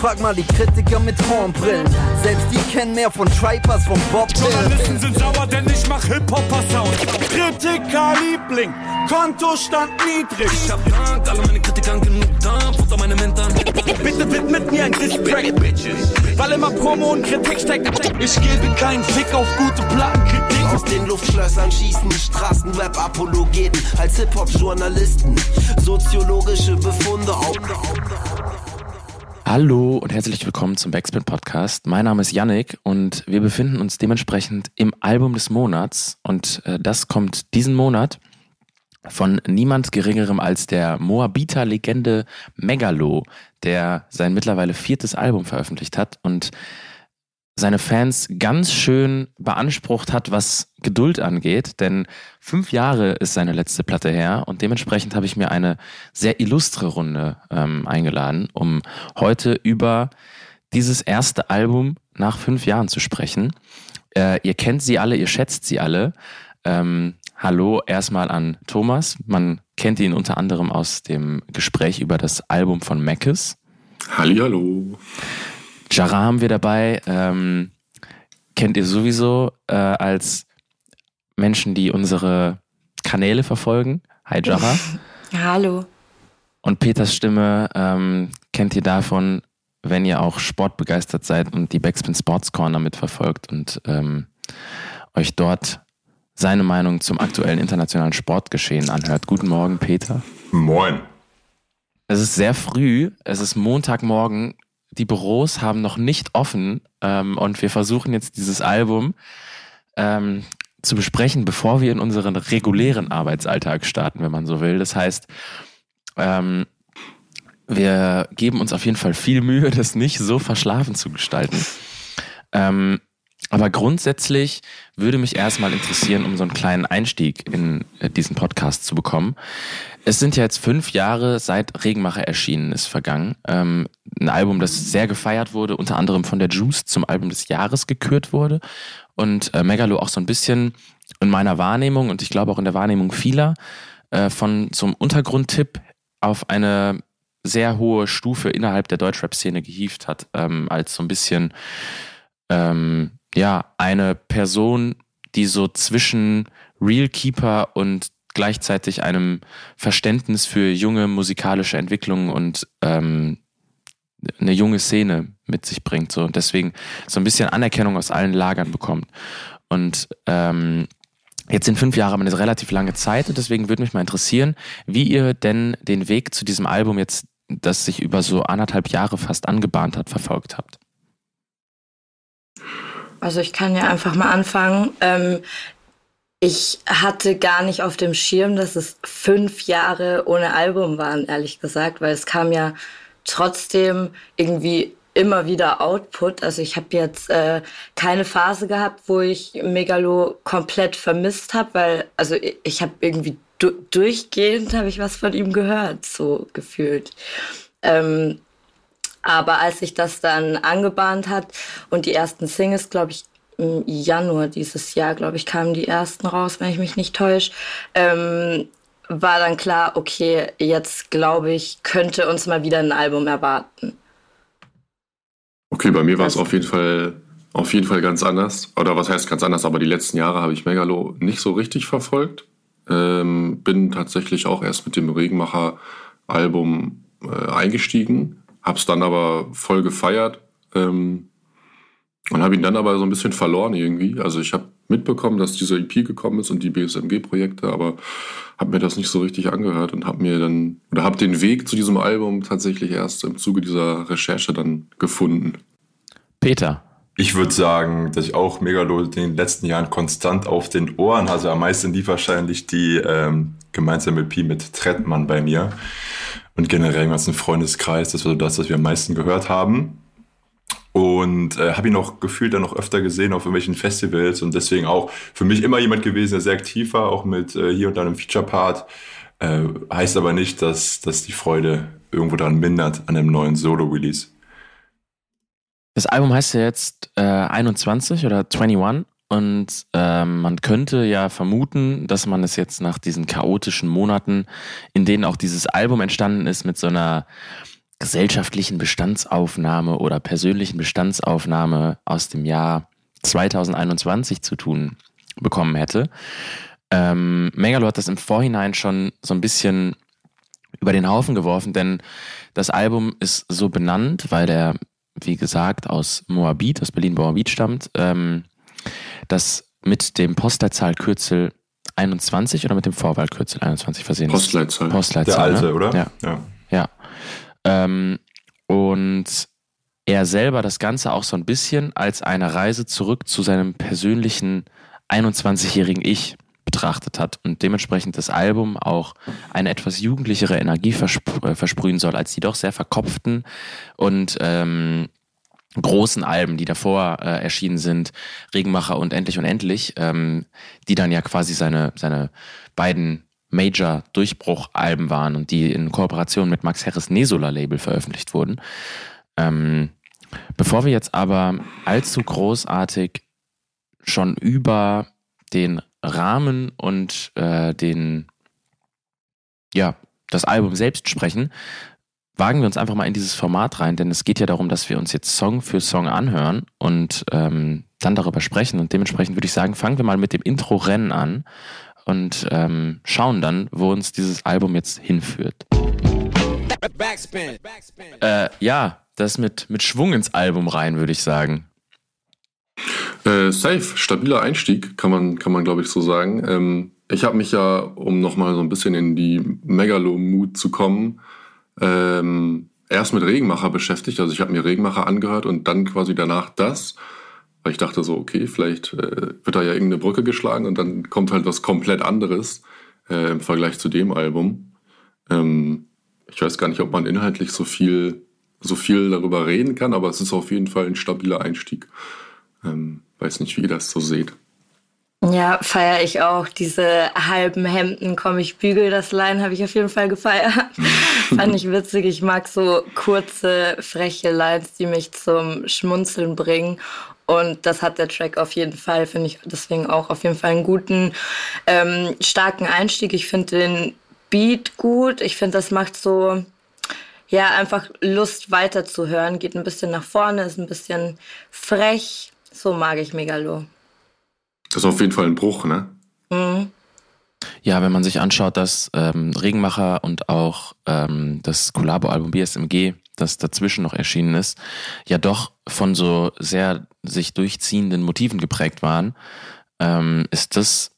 Frag mal die Kritiker mit Hornbrillen. Selbst die kennen mehr von Tripers, von Bob Journalisten sind sauer, denn ich mach Hip-Hopper-Sound. Kritiker-Liebling, Kontostand niedrig. Ich hab Dank, alle meine Kritikern genug Dank, Futter meine Mentoren. Bitte widmet mir ein Distrack, weil immer Promo und Kritik steckt. Ich gebe keinen Fick auf gute Plattenkritik. Aus den Luftschlössern schießen die Straßenrap-Apologeten als Hip-Hop-Journalisten. Soziologische Befunde auf. Hallo und herzlich willkommen zum Backspin Podcast. Mein Name ist Yannick und wir befinden uns dementsprechend im Album des Monats und äh, das kommt diesen Monat von niemand geringerem als der Moabiter Legende Megalo, der sein mittlerweile viertes Album veröffentlicht hat und seine Fans ganz schön beansprucht hat, was Geduld angeht, denn fünf Jahre ist seine letzte Platte her und dementsprechend habe ich mir eine sehr illustre Runde ähm, eingeladen, um heute über dieses erste Album nach fünf Jahren zu sprechen. Äh, ihr kennt sie alle, ihr schätzt sie alle. Ähm, hallo erstmal an Thomas. Man kennt ihn unter anderem aus dem Gespräch über das Album von Mackes. Hallihallo. Jara haben wir dabei. Ähm, kennt ihr sowieso äh, als Menschen, die unsere Kanäle verfolgen. Hi Jara. Hallo. Und Peters Stimme ähm, kennt ihr davon, wenn ihr auch sportbegeistert seid und die Backspin Sports Corner mitverfolgt und ähm, euch dort seine Meinung zum aktuellen internationalen Sportgeschehen anhört. Guten Morgen, Peter. Moin. Es ist sehr früh, es ist Montagmorgen, die Büros haben noch nicht offen ähm, und wir versuchen jetzt dieses Album ähm, zu besprechen, bevor wir in unseren regulären Arbeitsalltag starten, wenn man so will. Das heißt, ähm, wir geben uns auf jeden Fall viel Mühe, das nicht so verschlafen zu gestalten. Ähm, aber grundsätzlich würde mich erstmal interessieren, um so einen kleinen Einstieg in äh, diesen Podcast zu bekommen. Es sind ja jetzt fünf Jahre seit Regenmacher erschienen ist vergangen. Ähm, ein Album, das sehr gefeiert wurde, unter anderem von der Juice zum Album des Jahres gekürt wurde. Und äh, Megalo auch so ein bisschen in meiner Wahrnehmung und ich glaube auch in der Wahrnehmung vieler äh, von einem Untergrundtipp auf eine sehr hohe Stufe innerhalb der Deutschrap-Szene gehievt hat, ähm, als so ein bisschen ähm, ja eine Person, die so zwischen Real Keeper und gleichzeitig einem Verständnis für junge musikalische Entwicklungen und ähm, eine junge Szene mit sich bringt. So. Und deswegen so ein bisschen Anerkennung aus allen Lagern bekommt. Und ähm, jetzt sind fünf Jahre eine relativ lange Zeit und deswegen würde mich mal interessieren, wie ihr denn den Weg zu diesem Album jetzt, das sich über so anderthalb Jahre fast angebahnt hat, verfolgt habt. Also ich kann ja einfach mal anfangen. Ähm, ich hatte gar nicht auf dem Schirm, dass es fünf Jahre ohne Album waren, ehrlich gesagt, weil es kam ja trotzdem irgendwie immer wieder Output. Also ich habe jetzt äh, keine Phase gehabt, wo ich Megalo komplett vermisst habe, weil also ich, ich habe irgendwie du durchgehend habe ich was von ihm gehört, so gefühlt. Ähm, aber als sich das dann angebahnt hat und die ersten Singles, glaube ich, im Januar dieses Jahr, glaube ich, kamen die ersten raus, wenn ich mich nicht täusche, ähm, war dann klar, okay, jetzt glaube ich, könnte uns mal wieder ein Album erwarten. Okay, bei mir war es auf jeden Fall auf jeden Fall ganz anders. Oder was heißt ganz anders, aber die letzten Jahre habe ich Megalo nicht so richtig verfolgt. Ähm, bin tatsächlich auch erst mit dem Regenmacher-Album äh, eingestiegen, hab's dann aber voll gefeiert. Ähm, und habe ihn dann aber so ein bisschen verloren irgendwie. Also ich habe mitbekommen, dass diese EP gekommen ist und die BSMG-Projekte, aber habe mir das nicht so richtig angehört und habe mir dann oder habe den Weg zu diesem Album tatsächlich erst im Zuge dieser Recherche dann gefunden. Peter. Ich würde sagen, dass ich auch Megalo in den letzten Jahren konstant auf den Ohren hatte. Am meisten lief wahrscheinlich die ähm, gemeinsame EP mit Trettmann bei mir. Und generell im ganzen Freundeskreis, das war so das, was wir am meisten gehört haben. Und äh, habe ihn auch gefühlt dann noch öfter gesehen auf irgendwelchen Festivals und deswegen auch für mich immer jemand gewesen, der sehr aktiv war, auch mit äh, hier und da einem Feature-Part. Äh, heißt aber nicht, dass, dass die Freude irgendwo daran mindert an einem neuen Solo-Release. Das Album heißt ja jetzt äh, 21 oder 21 und ähm, man könnte ja vermuten, dass man es jetzt nach diesen chaotischen Monaten, in denen auch dieses Album entstanden ist, mit so einer gesellschaftlichen Bestandsaufnahme oder persönlichen Bestandsaufnahme aus dem Jahr 2021 zu tun bekommen hätte. Ähm, Megalo hat das im Vorhinein schon so ein bisschen über den Haufen geworfen, denn das Album ist so benannt, weil der, wie gesagt, aus Moabit, aus Berlin-Moabit stammt, ähm, das mit dem Postleitzahlkürzel 21 oder mit dem Vorwahlkürzel 21 versehen Postleitzahl. Postleitzahl. Der alte, ne? oder? Ja. ja. Ähm, und er selber das Ganze auch so ein bisschen als eine Reise zurück zu seinem persönlichen 21-jährigen Ich betrachtet hat und dementsprechend das Album auch eine etwas jugendlichere Energie verspr äh, versprühen soll als die doch sehr verkopften und ähm, großen Alben, die davor äh, erschienen sind, Regenmacher und Endlich und Endlich, ähm, die dann ja quasi seine, seine beiden Major-Durchbruch-Alben waren und die in Kooperation mit Max Herres Nesula-Label veröffentlicht wurden. Ähm, bevor wir jetzt aber allzu großartig schon über den Rahmen und äh, den, ja, das Album selbst sprechen, wagen wir uns einfach mal in dieses Format rein, denn es geht ja darum, dass wir uns jetzt Song für Song anhören und ähm, dann darüber sprechen. Und dementsprechend würde ich sagen, fangen wir mal mit dem Intro-Rennen an und ähm, schauen dann, wo uns dieses Album jetzt hinführt. Äh, ja, das mit, mit Schwung ins Album rein, würde ich sagen. Äh, safe, stabiler Einstieg, kann man, kann man glaube ich so sagen. Ähm, ich habe mich ja, um nochmal so ein bisschen in die Megalo-Mood zu kommen, ähm, erst mit Regenmacher beschäftigt. Also ich habe mir Regenmacher angehört und dann quasi danach das, weil ich dachte so, okay, vielleicht äh, wird da ja irgendeine Brücke geschlagen und dann kommt halt was komplett anderes äh, im Vergleich zu dem Album. Ähm, ich weiß gar nicht, ob man inhaltlich so viel, so viel darüber reden kann, aber es ist auf jeden Fall ein stabiler Einstieg. Ähm, weiß nicht, wie ihr das so seht. Ja, feiere ich auch. Diese halben Hemden, komm, ich bügel das Line, habe ich auf jeden Fall gefeiert. Fand ich witzig. Ich mag so kurze, freche Lines, die mich zum Schmunzeln bringen. Und das hat der Track auf jeden Fall, finde ich deswegen auch auf jeden Fall einen guten, ähm, starken Einstieg. Ich finde den Beat gut. Ich finde, das macht so, ja, einfach Lust weiterzuhören. Geht ein bisschen nach vorne, ist ein bisschen frech. So mag ich Megalo. Das ist auf jeden Fall ein Bruch, ne? Mhm. Ja, wenn man sich anschaut, dass ähm, Regenmacher und auch ähm, das Collabo-Album BSMG, das dazwischen noch erschienen ist, ja doch von so sehr sich durchziehenden Motiven geprägt waren, ähm, ist das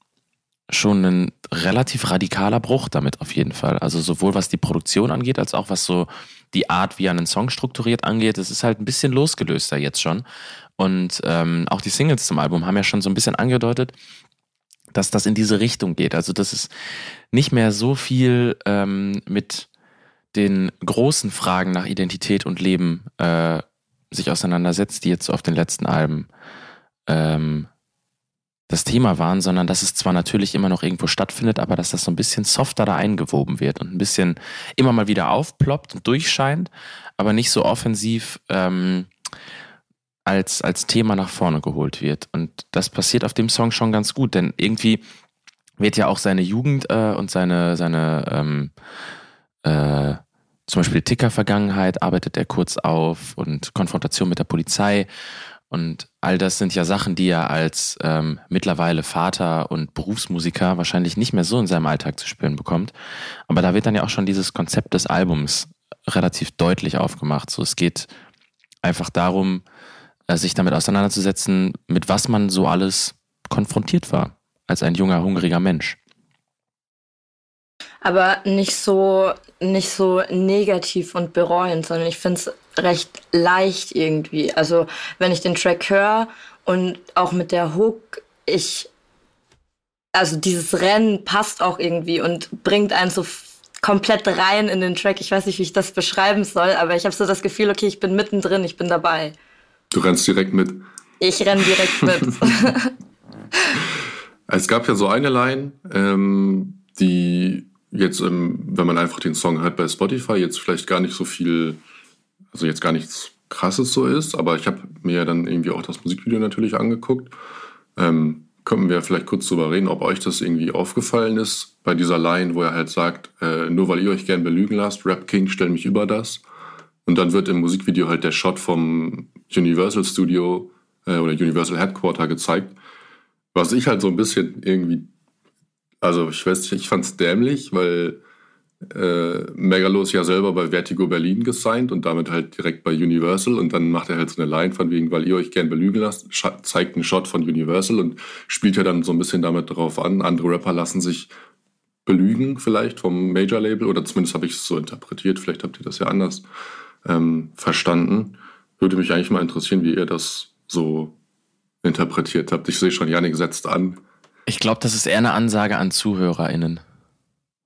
schon ein relativ radikaler Bruch damit auf jeden Fall. Also sowohl was die Produktion angeht, als auch was so die Art, wie er einen Song strukturiert angeht. Es ist halt ein bisschen losgelöster jetzt schon. Und ähm, auch die Singles zum Album haben ja schon so ein bisschen angedeutet, dass das in diese Richtung geht. Also dass es nicht mehr so viel ähm, mit den großen Fragen nach Identität und Leben äh, sich auseinandersetzt, die jetzt auf den letzten Alben ähm, das Thema waren, sondern dass es zwar natürlich immer noch irgendwo stattfindet, aber dass das so ein bisschen softer da eingewoben wird und ein bisschen immer mal wieder aufploppt und durchscheint, aber nicht so offensiv ähm, als, als Thema nach vorne geholt wird. Und das passiert auf dem Song schon ganz gut, denn irgendwie wird ja auch seine Jugend äh, und seine, seine ähm, äh, zum Beispiel Ticker-Vergangenheit arbeitet er kurz auf und Konfrontation mit der Polizei. Und all das sind ja Sachen, die er als ähm, mittlerweile Vater und Berufsmusiker wahrscheinlich nicht mehr so in seinem Alltag zu spüren bekommt. Aber da wird dann ja auch schon dieses Konzept des Albums relativ deutlich aufgemacht. So, es geht einfach darum, äh, sich damit auseinanderzusetzen, mit was man so alles konfrontiert war als ein junger, hungriger Mensch. Aber nicht so, nicht so negativ und bereuend, sondern ich finde es recht leicht irgendwie. Also wenn ich den Track höre und auch mit der Hook, ich, also dieses Rennen passt auch irgendwie und bringt einen so komplett rein in den Track. Ich weiß nicht, wie ich das beschreiben soll, aber ich habe so das Gefühl, okay, ich bin mittendrin, ich bin dabei. Du rennst direkt mit. Ich renn direkt mit. es gab ja so eine Line, ähm, die jetzt, ähm, wenn man einfach den Song hört bei Spotify, jetzt vielleicht gar nicht so viel, also jetzt gar nichts krasses so ist, aber ich habe mir ja dann irgendwie auch das Musikvideo natürlich angeguckt. Ähm, können wir vielleicht kurz drüber reden, ob euch das irgendwie aufgefallen ist bei dieser Line, wo er halt sagt, äh, nur weil ihr euch gern belügen lasst, Rap King, stell mich über das. Und dann wird im Musikvideo halt der Shot vom Universal Studio äh, oder Universal Headquarter gezeigt. Was ich halt so ein bisschen irgendwie, also ich weiß nicht, ich fand's dämlich, weil äh, Megalo ist ja selber bei Vertigo Berlin gesigned und damit halt direkt bei Universal und dann macht er halt so eine Line von wegen, weil ihr euch gern belügen lasst, zeigt einen Shot von Universal und spielt ja dann so ein bisschen damit darauf an. Andere Rapper lassen sich belügen vielleicht vom Major Label oder zumindest habe ich es so interpretiert, vielleicht habt ihr das ja anders ähm, verstanden. Würde mich eigentlich mal interessieren, wie ihr das so interpretiert habt. Ich sehe schon, Janik setzt an. Ich glaube, das ist eher eine Ansage an ZuhörerInnen.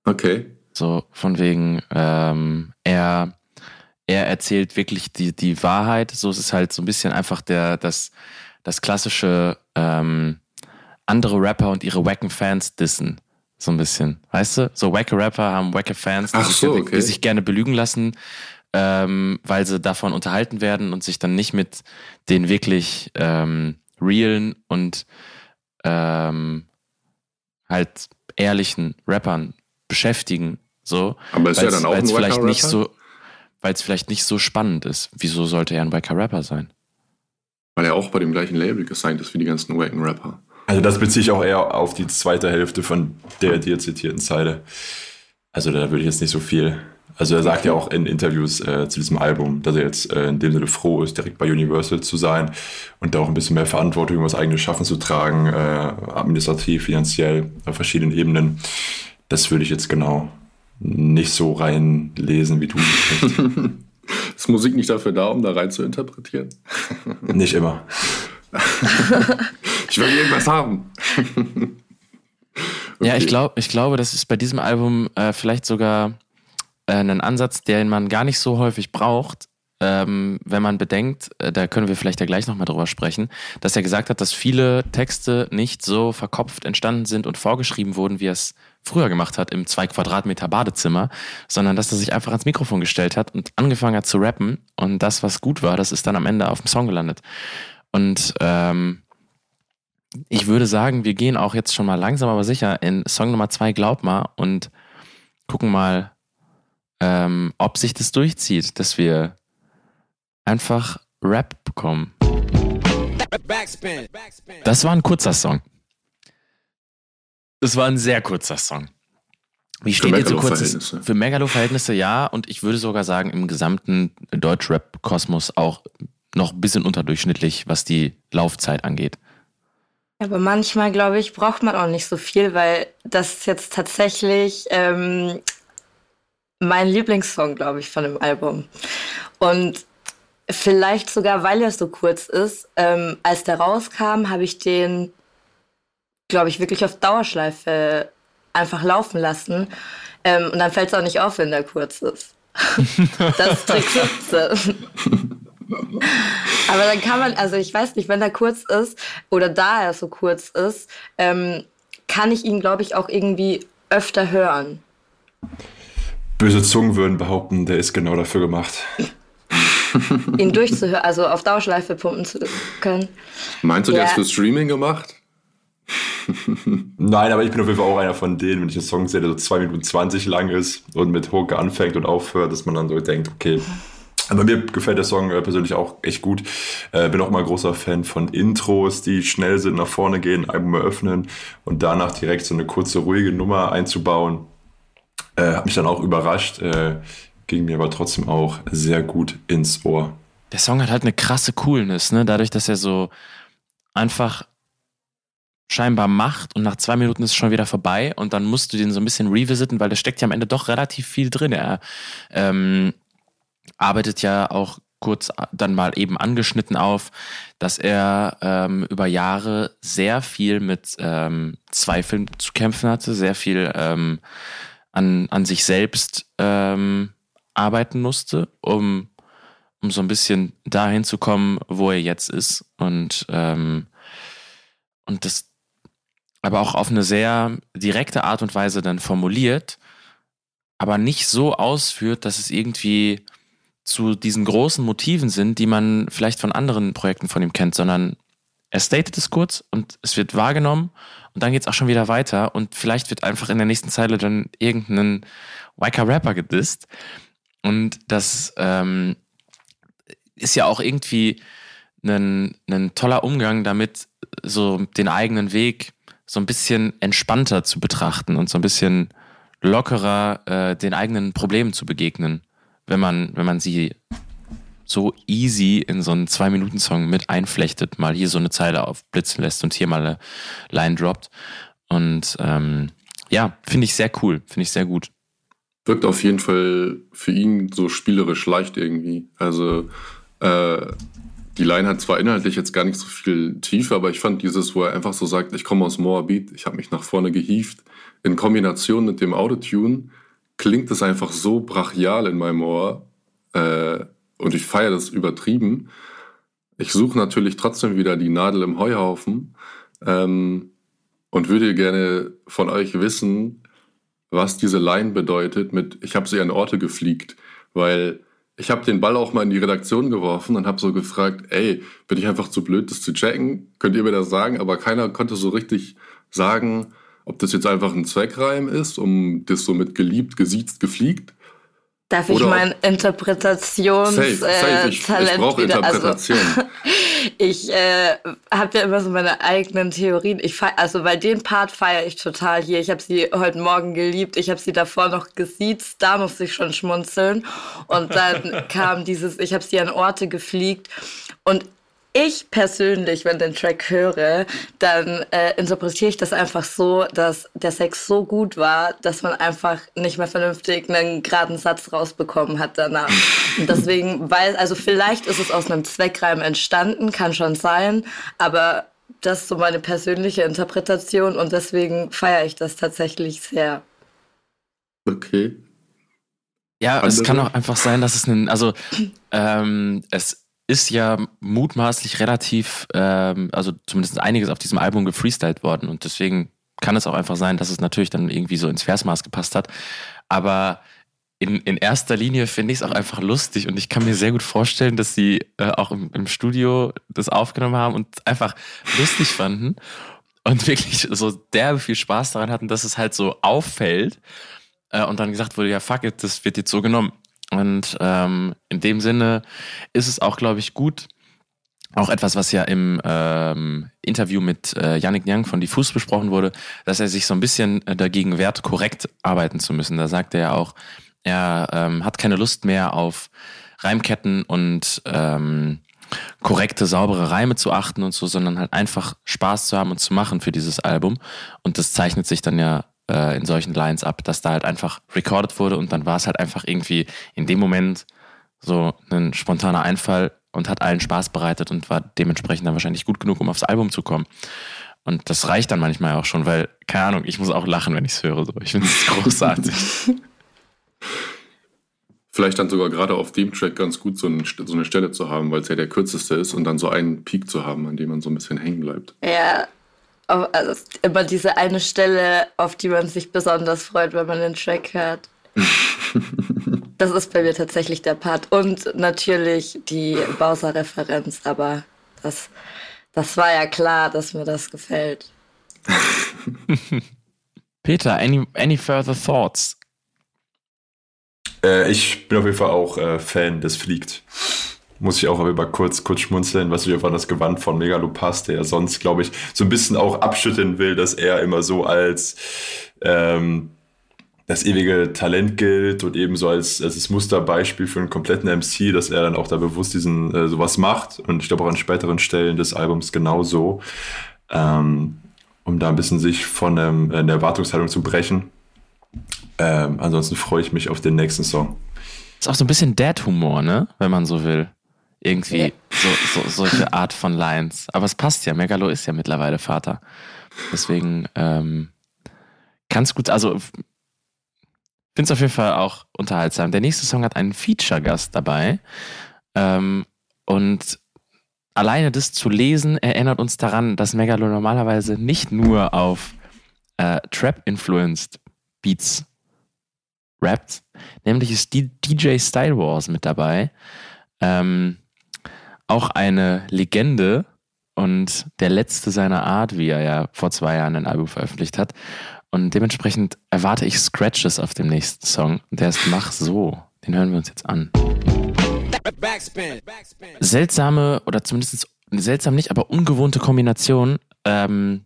Okay. So von wegen, ähm, er, er erzählt wirklich die, die Wahrheit. So ist es halt so ein bisschen einfach der, das, das klassische ähm, andere Rapper und ihre wacken Fans dissen. So ein bisschen. Weißt du? So wacke Rapper haben wacke Fans, die, Ach sich, so, okay. die sich gerne belügen lassen, ähm, weil sie davon unterhalten werden und sich dann nicht mit den wirklich ähm, realen und ähm, halt ehrlichen Rappern beschäftigen. So, Aber ist er dann auch ein vielleicht wacker nicht Rapper? so, weil es vielleicht nicht so spannend ist. Wieso sollte er ein wacker Rapper sein? Weil er auch bei dem gleichen Label gesigned ist wie die ganzen wacken Rapper. Also das beziehe ich auch eher auf die zweite Hälfte von der dir zitierten Zeile. Also da würde ich jetzt nicht so viel. Also er sagt ja auch in Interviews äh, zu diesem Album, dass er jetzt äh, in dem Sinne froh ist, direkt bei Universal zu sein und da auch ein bisschen mehr Verantwortung über das eigene Schaffen zu tragen, äh, administrativ, finanziell, auf verschiedenen Ebenen. Das würde ich jetzt genau nicht so reinlesen, wie du. Ist Musik nicht dafür da, um da rein zu interpretieren? nicht immer. Ich will irgendwas haben. Ja, ich, Okay. glaub, ich glaube, das ist bei diesem Album äh, vielleicht sogar äh, ein Ansatz, den man gar nicht so häufig braucht, ähm, wenn man bedenkt, äh, da können wir vielleicht ja gleich nochmal drüber sprechen, dass er gesagt hat, dass viele Texte nicht so verkopft entstanden sind und vorgeschrieben wurden, wie er es früher gemacht hat im zwei Quadratmeter Badezimmer, sondern dass er sich einfach ans Mikrofon gestellt hat und angefangen hat zu rappen und das, was gut war, das ist dann am Ende auf dem Song gelandet. Und ähm, ich würde sagen, wir gehen auch jetzt schon mal langsam aber sicher in Song Nummer zwei, Glaub mal, und gucken mal, ähm, ob sich das durchzieht, dass wir einfach Rap bekommen. Das war ein kurzer Song. Das war ein sehr kurzer Song. Wie Für steht ihr zu kurzes? Megalo-Verhältnisse. Für Megalo-Verhältnisse ja, und ich würde sogar sagen, im gesamten Deutschrap-Kosmos auch noch ein bisschen unterdurchschnittlich, was die Laufzeit angeht. Aber manchmal, glaube ich, braucht man auch nicht so viel, weil das jetzt tatsächlich ähm, mein Lieblingssong, glaube ich, von dem Album. Und vielleicht sogar, weil er so kurz ist, ähm, als der rauskam, habe ich den, glaube ich, wirklich auf Dauerschleife einfach laufen lassen. Ähm, und dann fällt es auch nicht auf, wenn der kurz ist. das ist Trick 17. Aber dann kann man, also ich weiß nicht, wenn er kurz ist oder da er so kurz ist, ähm, kann ich ihn, glaube ich, auch irgendwie öfter hören. Böse Zungen würden behaupten, der ist genau dafür gemacht. Ihn durchzuhören, also auf Dauerschleife pumpen zu können. Meinst du, der Ja. ist für Streaming gemacht? Nein, aber ich bin auf jeden Fall auch einer von denen, wenn ich einen Song sehe, der so 2 Minuten 20 lang ist und mit Hook anfängt und aufhört, dass man dann so denkt, okay. Aber mir gefällt der Song äh, persönlich auch echt gut. Äh, bin auch mal großer Fan von Intros, die schnell sind, nach vorne gehen, Album eröffnen und danach direkt so eine kurze, ruhige Nummer einzubauen. Äh, hat mich dann auch überrascht, äh, ging mir aber trotzdem auch sehr gut ins Ohr. Der Song hat halt eine krasse Coolness, ne? Dadurch, dass er so einfach scheinbar macht und nach zwei Minuten ist es schon wieder vorbei und dann musst du den so ein bisschen revisiten, weil da steckt ja am Ende doch relativ viel drin. Er ähm, arbeitet ja auch kurz dann mal eben angeschnitten auf, dass er ähm, über Jahre sehr viel mit ähm, Zweifeln zu kämpfen hatte, sehr viel ähm, an, an sich selbst ähm, arbeiten musste, um, um so ein bisschen dahin zu kommen, wo er jetzt ist. Und, ähm, und das aber auch auf eine sehr direkte Art und Weise dann formuliert, aber nicht so ausführt, dass es irgendwie zu diesen großen Motiven sind, die man vielleicht von anderen Projekten von ihm kennt, sondern er statet es kurz und es wird wahrgenommen und dann geht es auch schon wieder weiter. Und vielleicht wird einfach in der nächsten Zeile dann irgendein wacker Rapper gedisst. Und das, ähm, ist ja auch irgendwie ein, ein toller Umgang damit, so den eigenen Weg so ein bisschen entspannter zu betrachten und so ein bisschen lockerer äh, den eigenen Problemen zu begegnen, wenn man, wenn man sie so easy in so einen Zwei-Minuten-Song mit einflechtet, mal hier so eine Zeile aufblitzen lässt und hier mal eine Line droppt. Und ähm, ja, finde ich sehr cool, finde ich sehr gut. Wirkt auf jeden Fall für ihn so spielerisch leicht irgendwie. Also äh, die Line hat zwar inhaltlich jetzt gar nicht so viel Tiefe, aber ich fand dieses, wo er einfach so sagt, ich komme aus Moabit, ich habe mich nach vorne gehievt, in Kombination mit dem Autotune klingt es einfach so brachial in meinem Ohr äh, und ich feiere das übertrieben. Ich suche natürlich trotzdem wieder die Nadel im Heuhaufen ähm, und würde gerne von euch wissen, was diese Line bedeutet mit ich habe sie an Orte gefliegt, weil ich habe den Ball auch mal in die Redaktion geworfen und habe so gefragt, ey, bin ich einfach zu blöd, das zu checken? Könnt ihr mir das sagen? Aber keiner konnte so richtig sagen, ob das jetzt einfach ein Zweckreim ist, um das so mit geliebt, gesiezt, gefliegt. Darf ich mein Interpretationstalent safe. Ich, ich brauche Interpretation. Also, ich äh, habe ja immer so meine eigenen Theorien. Ich feier, also weil den Part feiere ich total hier. Ich habe sie heute Morgen geliebt. Ich habe sie davor noch gesiezt. Da musste ich schon schmunzeln. Und dann kam dieses, ich habe sie an Orte gefliegt. Und ich persönlich, wenn den Track höre, dann äh, interpretiere ich das einfach so, dass der Sex so gut war, dass man einfach nicht mehr vernünftig einen geraden Satz rausbekommen hat danach. Und deswegen, weil, also vielleicht ist es aus einem Zweckreim entstanden, kann schon sein, aber das ist so meine persönliche Interpretation und deswegen feiere ich das tatsächlich sehr. Okay. Ja, Andere? es kann auch einfach sein, dass es ein, also ähm, es ist ja mutmaßlich relativ, ähm, also zumindest einiges auf diesem Album gefreestylt worden und deswegen kann es auch einfach sein, dass es natürlich dann irgendwie so ins Versmaß gepasst hat. Aber in, in erster Linie finde ich es auch einfach lustig und ich kann mir sehr gut vorstellen, dass sie äh, auch im, im Studio das aufgenommen haben und einfach lustig fanden und wirklich so derbe viel Spaß daran hatten, dass es halt so auffällt äh, und dann gesagt wurde, ja fuck it, das wird jetzt so genommen. Und ähm, in dem Sinne ist es auch, glaube ich, gut, auch etwas, was ja im ähm, Interview mit äh, Yannick Nyang von Diffus besprochen wurde, dass er sich so ein bisschen äh, dagegen wehrt, korrekt arbeiten zu müssen. Da sagt er ja auch, er ähm, hat keine Lust mehr auf Reimketten und ähm, korrekte, saubere Reime zu achten und so, sondern halt einfach Spaß zu haben und zu machen für dieses Album. Und das zeichnet sich dann ja äh, in solchen Lines ab, dass da halt einfach recorded wurde und dann war es halt einfach irgendwie in dem Moment so ein spontaner Einfall und hat allen Spaß bereitet und war dementsprechend dann wahrscheinlich gut genug, um aufs Album zu kommen. Und das reicht dann manchmal auch schon, weil, keine Ahnung, ich muss auch lachen, wenn ich es höre. So. Ich finde es großartig. Vielleicht dann sogar gerade auf dem Track ganz gut, so, ein, so eine Stelle zu haben, weil es ja der kürzeste ist und dann so einen Peak zu haben, an dem man so ein bisschen hängen bleibt. Ja, also immer diese eine Stelle, auf die man sich besonders freut, wenn man den Track hört. das ist bei mir tatsächlich der Part. Und natürlich die Bowser-Referenz, aber das, das war ja klar, dass mir das gefällt. Peter, any, any further thoughts? Äh, ich bin auf jeden Fall auch äh, Fan des Fliegt muss ich auch aber kurz, kurz schmunzeln, was wieder war das Gewand von Megalopass, der ja sonst, glaube ich, so ein bisschen auch abschütteln will, dass er immer so als ähm, das ewige Talent gilt und eben so als, als das Musterbeispiel für einen kompletten MC, dass er dann auch da bewusst diesen äh, sowas macht und ich glaube auch an späteren Stellen des Albums genauso, ähm, um da ein bisschen sich von ähm, der Erwartungshaltung zu brechen. Ähm, ansonsten freue ich mich auf den nächsten Song. Ist auch so ein bisschen Dad-Humor, ne? Wenn man so will. Irgendwie so, so, solche Art von Lines. Aber es passt ja. Megalo ist ja mittlerweile Vater. Deswegen ähm, kann es gut, also finde es auf jeden Fall auch unterhaltsam. Der nächste Song hat einen Feature-Gast dabei. Ähm, und alleine das zu lesen erinnert uns daran, dass Megalo normalerweise nicht nur auf äh, Trap-influenced Beats rappt, nämlich ist DJ Style Wars mit dabei. Ähm, auch eine Legende und der letzte seiner Art, wie er ja vor zwei Jahren ein Album veröffentlicht hat. Und dementsprechend erwarte ich Scratches auf dem nächsten Song. Der ist Mach so. Den hören wir uns jetzt an. seltsame oder zumindest seltsam nicht, aber ungewohnte Kombination, ähm,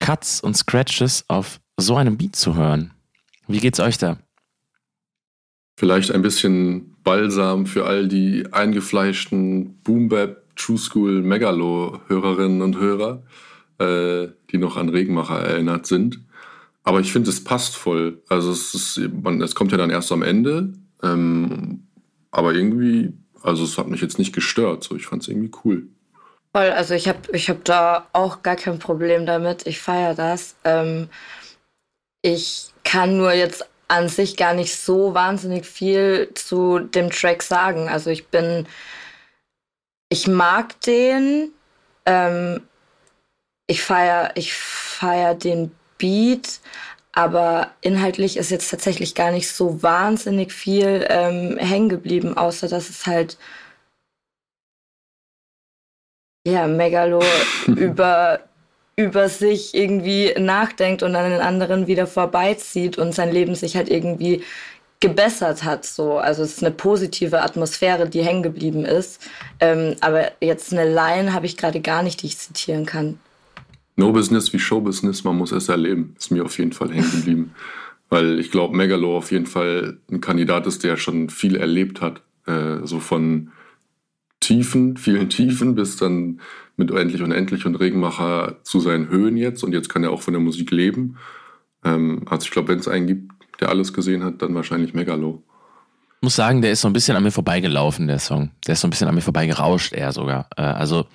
Cuts und Scratches auf so einem Beat zu hören. Wie geht's euch da? Vielleicht ein bisschen Balsam für all die eingefleischten Boombap, True School, Megalo-Hörerinnen und Hörer, äh, die noch an Regenmacher erinnert sind. Aber ich finde, es passt voll. Also es, ist, man, es kommt ja dann erst am Ende. Ähm, aber irgendwie, also es hat mich jetzt nicht gestört. So, ich fand es irgendwie cool. Voll, also ich habe ich hab da auch gar kein Problem damit. Ich feiere das. Ähm, ich kann nur jetzt an sich gar nicht so wahnsinnig viel zu dem Track sagen. Also ich bin, ich mag den, ähm, ich feiere ich feier den Beat, aber inhaltlich ist jetzt tatsächlich gar nicht so wahnsinnig viel ähm, hängen geblieben, außer dass es halt ja, Megalo über, über sich irgendwie nachdenkt und an den anderen wieder vorbeizieht und sein Leben sich halt irgendwie gebessert hat. So. Also es ist eine positive Atmosphäre, die hängen geblieben ist. Ähm, aber jetzt eine Line habe ich gerade gar nicht, die ich zitieren kann. No Business wie Show Business, man muss es erleben, ist mir auf jeden Fall hängen geblieben. Weil ich glaube, Megalo auf jeden Fall ein Kandidat ist, der schon viel erlebt hat. Äh, so von Tiefen, vielen Tiefen, bis dann mit Endlich und Endlich und Regenmacher zu seinen Höhen jetzt. Und jetzt kann er auch von der Musik leben. Ähm, also ich glaube, wenn es einen gibt, der alles gesehen hat, dann wahrscheinlich Megalo. Ich muss sagen, der ist so ein bisschen an mir vorbeigelaufen, der Song. Der ist so ein bisschen an mir vorbeigerauscht, eher sogar. Äh, also,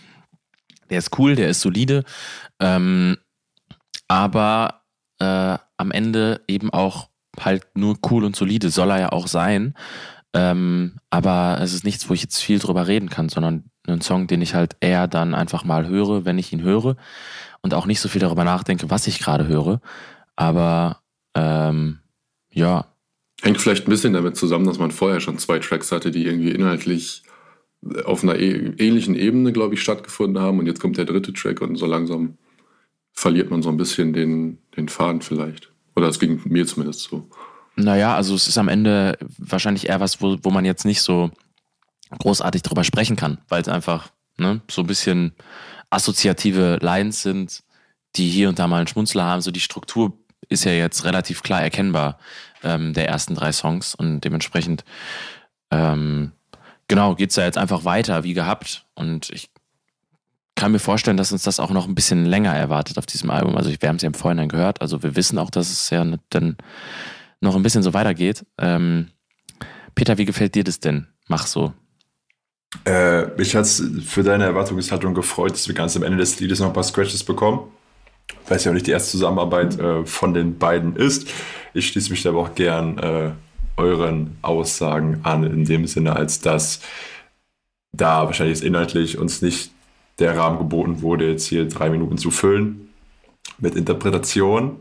der ist cool, der ist solide. Ähm, aber äh, am Ende eben auch halt nur cool und solide soll er ja auch sein. Ähm, aber es ist nichts, wo ich jetzt viel drüber reden kann, sondern ein Song, den ich halt eher dann einfach mal höre, wenn ich ihn höre und auch nicht so viel darüber nachdenke, was ich gerade höre. Aber ähm, ja. Hängt vielleicht ein bisschen damit zusammen, dass man vorher schon zwei Tracks hatte, die irgendwie inhaltlich auf einer e ähnlichen Ebene, glaube ich, stattgefunden haben. Und jetzt kommt der dritte Track und so langsam verliert man so ein bisschen den, den Faden vielleicht. Oder es ging mir zumindest so. Naja, also es ist am Ende wahrscheinlich eher was, wo, wo man jetzt nicht so großartig drüber sprechen kann, weil es einfach ne, so ein bisschen assoziative Lines sind, die hier und da mal einen Schmunzler haben. So die Struktur ist ja jetzt relativ klar erkennbar ähm, der ersten drei Songs und dementsprechend ähm, genau geht's da jetzt einfach weiter wie gehabt und ich kann mir vorstellen, dass uns das auch noch ein bisschen länger erwartet auf diesem Album. Also wir haben es ja im Vorhinein gehört, also wir wissen auch, dass es ja dann noch ein bisschen so weitergeht. Ähm, Peter, wie gefällt dir das denn? Mach so. Äh, mich hat es für deine Erwartungshaltung gefreut, dass wir ganz am Ende des Liedes noch ein paar Scratches bekommen. Weil es ja auch nicht die erste Zusammenarbeit äh, von den beiden ist. Ich schließe mich aber auch gern äh, euren Aussagen an, in dem Sinne, als dass da wahrscheinlich jetzt inhaltlich uns nicht der Rahmen geboten wurde, jetzt hier drei Minuten zu füllen mit Interpretation.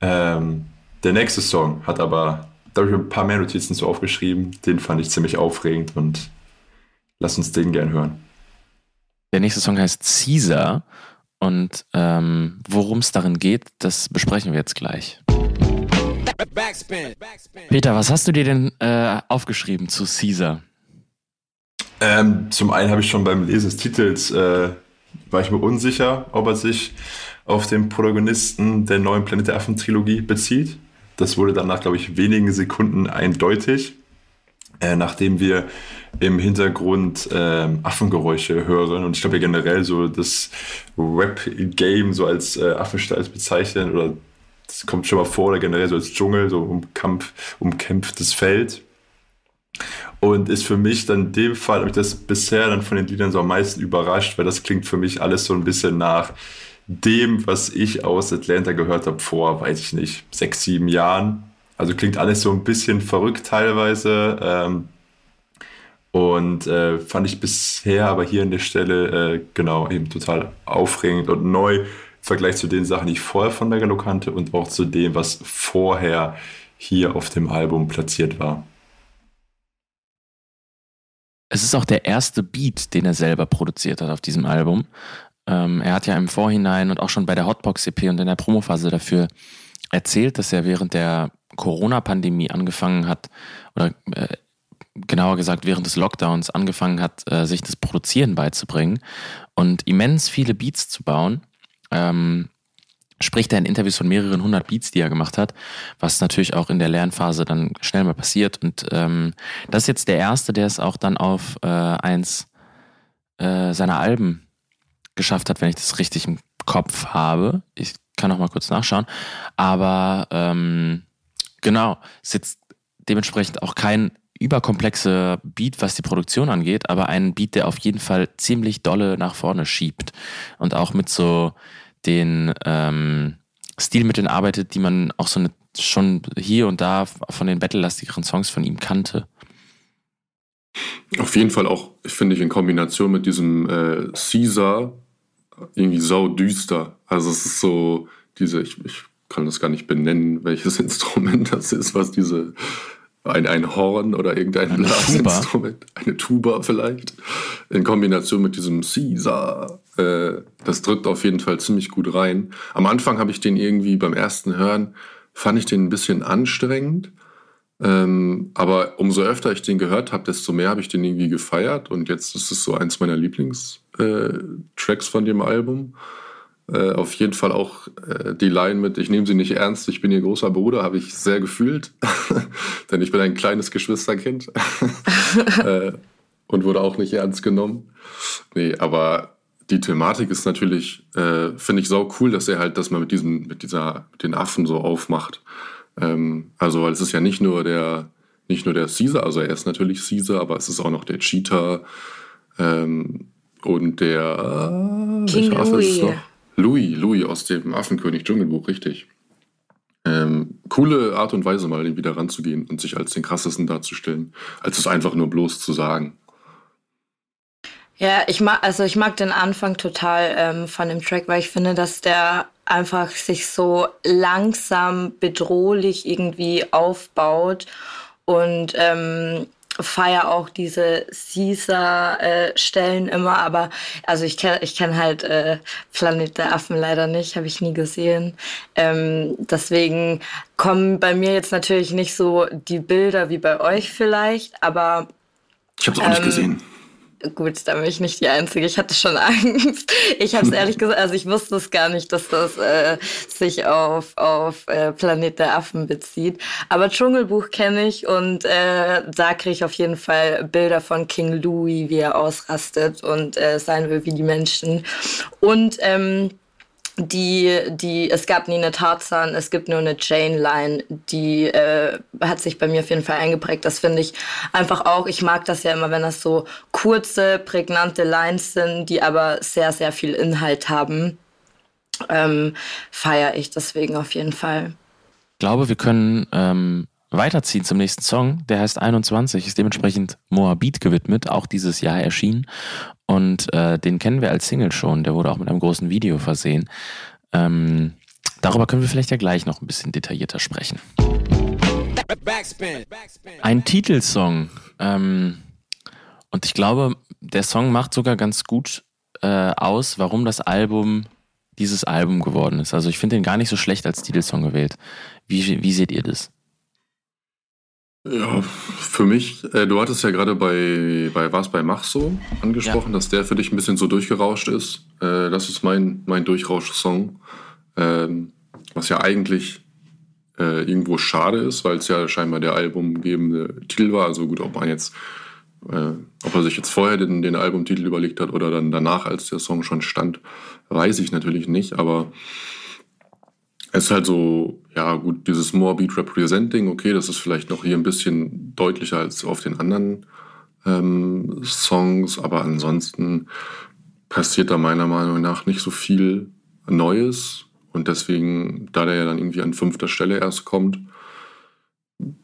Ähm, der nächste Song hat aber, da habe ich ein paar mehr Notizen zu aufgeschrieben. Den fand ich ziemlich aufregend und lass uns den gern hören. Der nächste Song heißt Caesar und ähm, worum es darin geht, das besprechen wir jetzt gleich. Peter, was hast du dir denn äh, aufgeschrieben zu Caesar? Ähm, zum einen habe ich schon beim Lesen des Titels, äh, war ich mir unsicher, ob er sich auf den Protagonisten der neuen Planet der Affen Trilogie bezieht. Das wurde dann nach, glaube ich, wenigen Sekunden eindeutig, äh, nachdem wir im Hintergrund äh, Affengeräusche hören. Und ich glaube ja generell so das Rap-Game so als äh, Affenstall bezeichnen oder das kommt schon mal vor, oder generell so als Dschungel, so um Kampf, umkämpftes Feld. Und ist für mich dann in dem Fall, habe ich das bisher dann von den Liedern so am meisten überrascht, weil das klingt für mich alles so ein bisschen nach dem, was ich aus Atlanta gehört habe vor, weiß ich nicht, sechs, sieben Jahren. Also klingt alles so ein bisschen verrückt teilweise. Ähm, und äh, fand ich bisher aber hier an der Stelle äh, genau eben total aufregend und neu im Vergleich zu den Sachen, die ich vorher von Megalo kannte und auch zu dem, was vorher hier auf dem Album platziert war. Es ist auch der erste Beat, den er selber produziert hat auf diesem Album. Ähm, er hat ja im Vorhinein und auch schon bei der Hotbox-EP und in der Promophase dafür erzählt, dass er während der Corona-Pandemie angefangen hat oder äh, genauer gesagt während des Lockdowns angefangen hat, äh, sich das Produzieren beizubringen und immens viele Beats zu bauen. Ähm, spricht er in Interviews von mehreren hundert Beats, die er gemacht hat, was natürlich auch in der Lernphase dann schnell mal passiert. Und ähm, das ist jetzt der erste, der es auch dann auf äh, eins äh, seiner Alben geschafft hat, wenn ich das richtig im Kopf habe. Ich kann noch mal kurz nachschauen. Aber ähm, genau, ist jetzt dementsprechend auch kein überkomplexer Beat, was die Produktion angeht, aber ein Beat, der auf jeden Fall ziemlich dolle nach vorne schiebt und auch mit so den ähm, Stilmitteln arbeitet, die man auch so eine, schon hier und da von den battlelastigeren Songs von ihm kannte. Auf jeden Fall auch, finde ich, in Kombination mit diesem äh, Caesar irgendwie sau düster. Also es ist so diese, ich, ich kann das gar nicht benennen, welches Instrument das ist, was diese ein, ein Horn oder irgendein eine Blasinstrument, Tuba. eine Tuba vielleicht, in Kombination mit diesem Caesar. Äh, das drückt auf jeden Fall ziemlich gut rein. Am Anfang habe ich den irgendwie beim ersten Hören, fand ich den ein bisschen anstrengend. Ähm, aber umso öfter ich den gehört habe, desto mehr habe ich den irgendwie gefeiert. Und jetzt ist es so eins meiner Lieblingstracks äh, von dem Album. Äh, auf jeden Fall auch äh, die Line mit Ich nehme sie nicht ernst, ich bin ihr großer Bruder, habe ich sehr gefühlt. Denn ich bin ein kleines Geschwisterkind äh, und wurde auch nicht ernst genommen. Nee, aber die Thematik ist natürlich, äh, finde ich sau cool, dass er halt das mal mit diesem, mit dieser, mit den Affen so aufmacht. Ähm, also, weil es ist ja nicht nur der, nicht nur der Caesar, also er ist natürlich Caesar, aber es ist auch noch der Cheetah ähm, und der äh, King Louis. Louis, Louis aus dem Affenkönig Dschungelbuch, richtig. Ähm, coole Art und Weise, mal wieder ranzugehen und sich als den krassesten darzustellen, als es einfach nur bloß zu sagen. Ja, ich mag, also ich mag den Anfang total ähm, von dem Track, weil ich finde, dass der einfach sich so langsam bedrohlich irgendwie aufbaut und ähm, feier auch diese Caesar-Stellen äh, immer, aber also ich kenne ich kenn halt äh, Planet der Affen leider nicht, habe ich nie gesehen. Ähm, deswegen kommen bei mir jetzt natürlich nicht so die Bilder wie bei euch vielleicht, aber ich habe es auch ähm, nicht gesehen. Gut, da bin ich nicht die Einzige. Ich hatte schon Angst. Ich habe es ehrlich gesagt, also ich wusste es gar nicht, dass das äh, sich auf, auf äh, Planet der Affen bezieht. Aber Dschungelbuch kenne ich und äh, da kriege ich auf jeden Fall Bilder von King Louis, wie er ausrastet und äh, sein will wie die Menschen. Und ähm, die, die, es gab nie eine Tarzan, es gibt nur eine Chainline, die äh, hat sich bei mir auf jeden Fall eingeprägt. Das finde ich einfach auch, ich mag das ja immer, wenn das so kurze, prägnante Lines sind, die aber sehr, sehr viel Inhalt haben. Ähm, Feiere ich deswegen auf jeden Fall. Ich glaube, wir können ähm, weiterziehen zum nächsten Song. Der heißt 21, ist dementsprechend Moabit gewidmet, auch dieses Jahr erschienen. Und äh, den kennen wir als Single schon. Der wurde auch mit einem großen Video versehen. Ähm, darüber können wir vielleicht ja gleich noch ein bisschen detaillierter sprechen. Ein Titelsong. Ähm, und ich glaube, der Song macht sogar ganz gut äh, aus, warum das Album dieses Album geworden ist. Also ich finde den gar nicht so schlecht als Titelsong gewählt. Wie, wie seht ihr das? Ja, für mich, äh, du hattest ja gerade bei, bei was bei Mach so angesprochen, ja. dass der für dich ein bisschen so durchgerauscht ist. Äh, das ist mein, mein Durchrausch-Song. Ähm, was ja eigentlich äh, irgendwo schade ist, weil es ja scheinbar der albumgebende Titel war. Also gut, ob man jetzt, äh, ob er sich jetzt vorher den, den Albumtitel überlegt hat oder dann danach, als der Song schon stand, weiß ich natürlich nicht. Aber es ist halt so, ja gut, dieses More Beat Representing, okay, das ist vielleicht noch hier ein bisschen deutlicher als auf den anderen ähm, Songs, aber ansonsten passiert da meiner Meinung nach nicht so viel Neues und deswegen, da der ja dann irgendwie an fünfter Stelle erst kommt,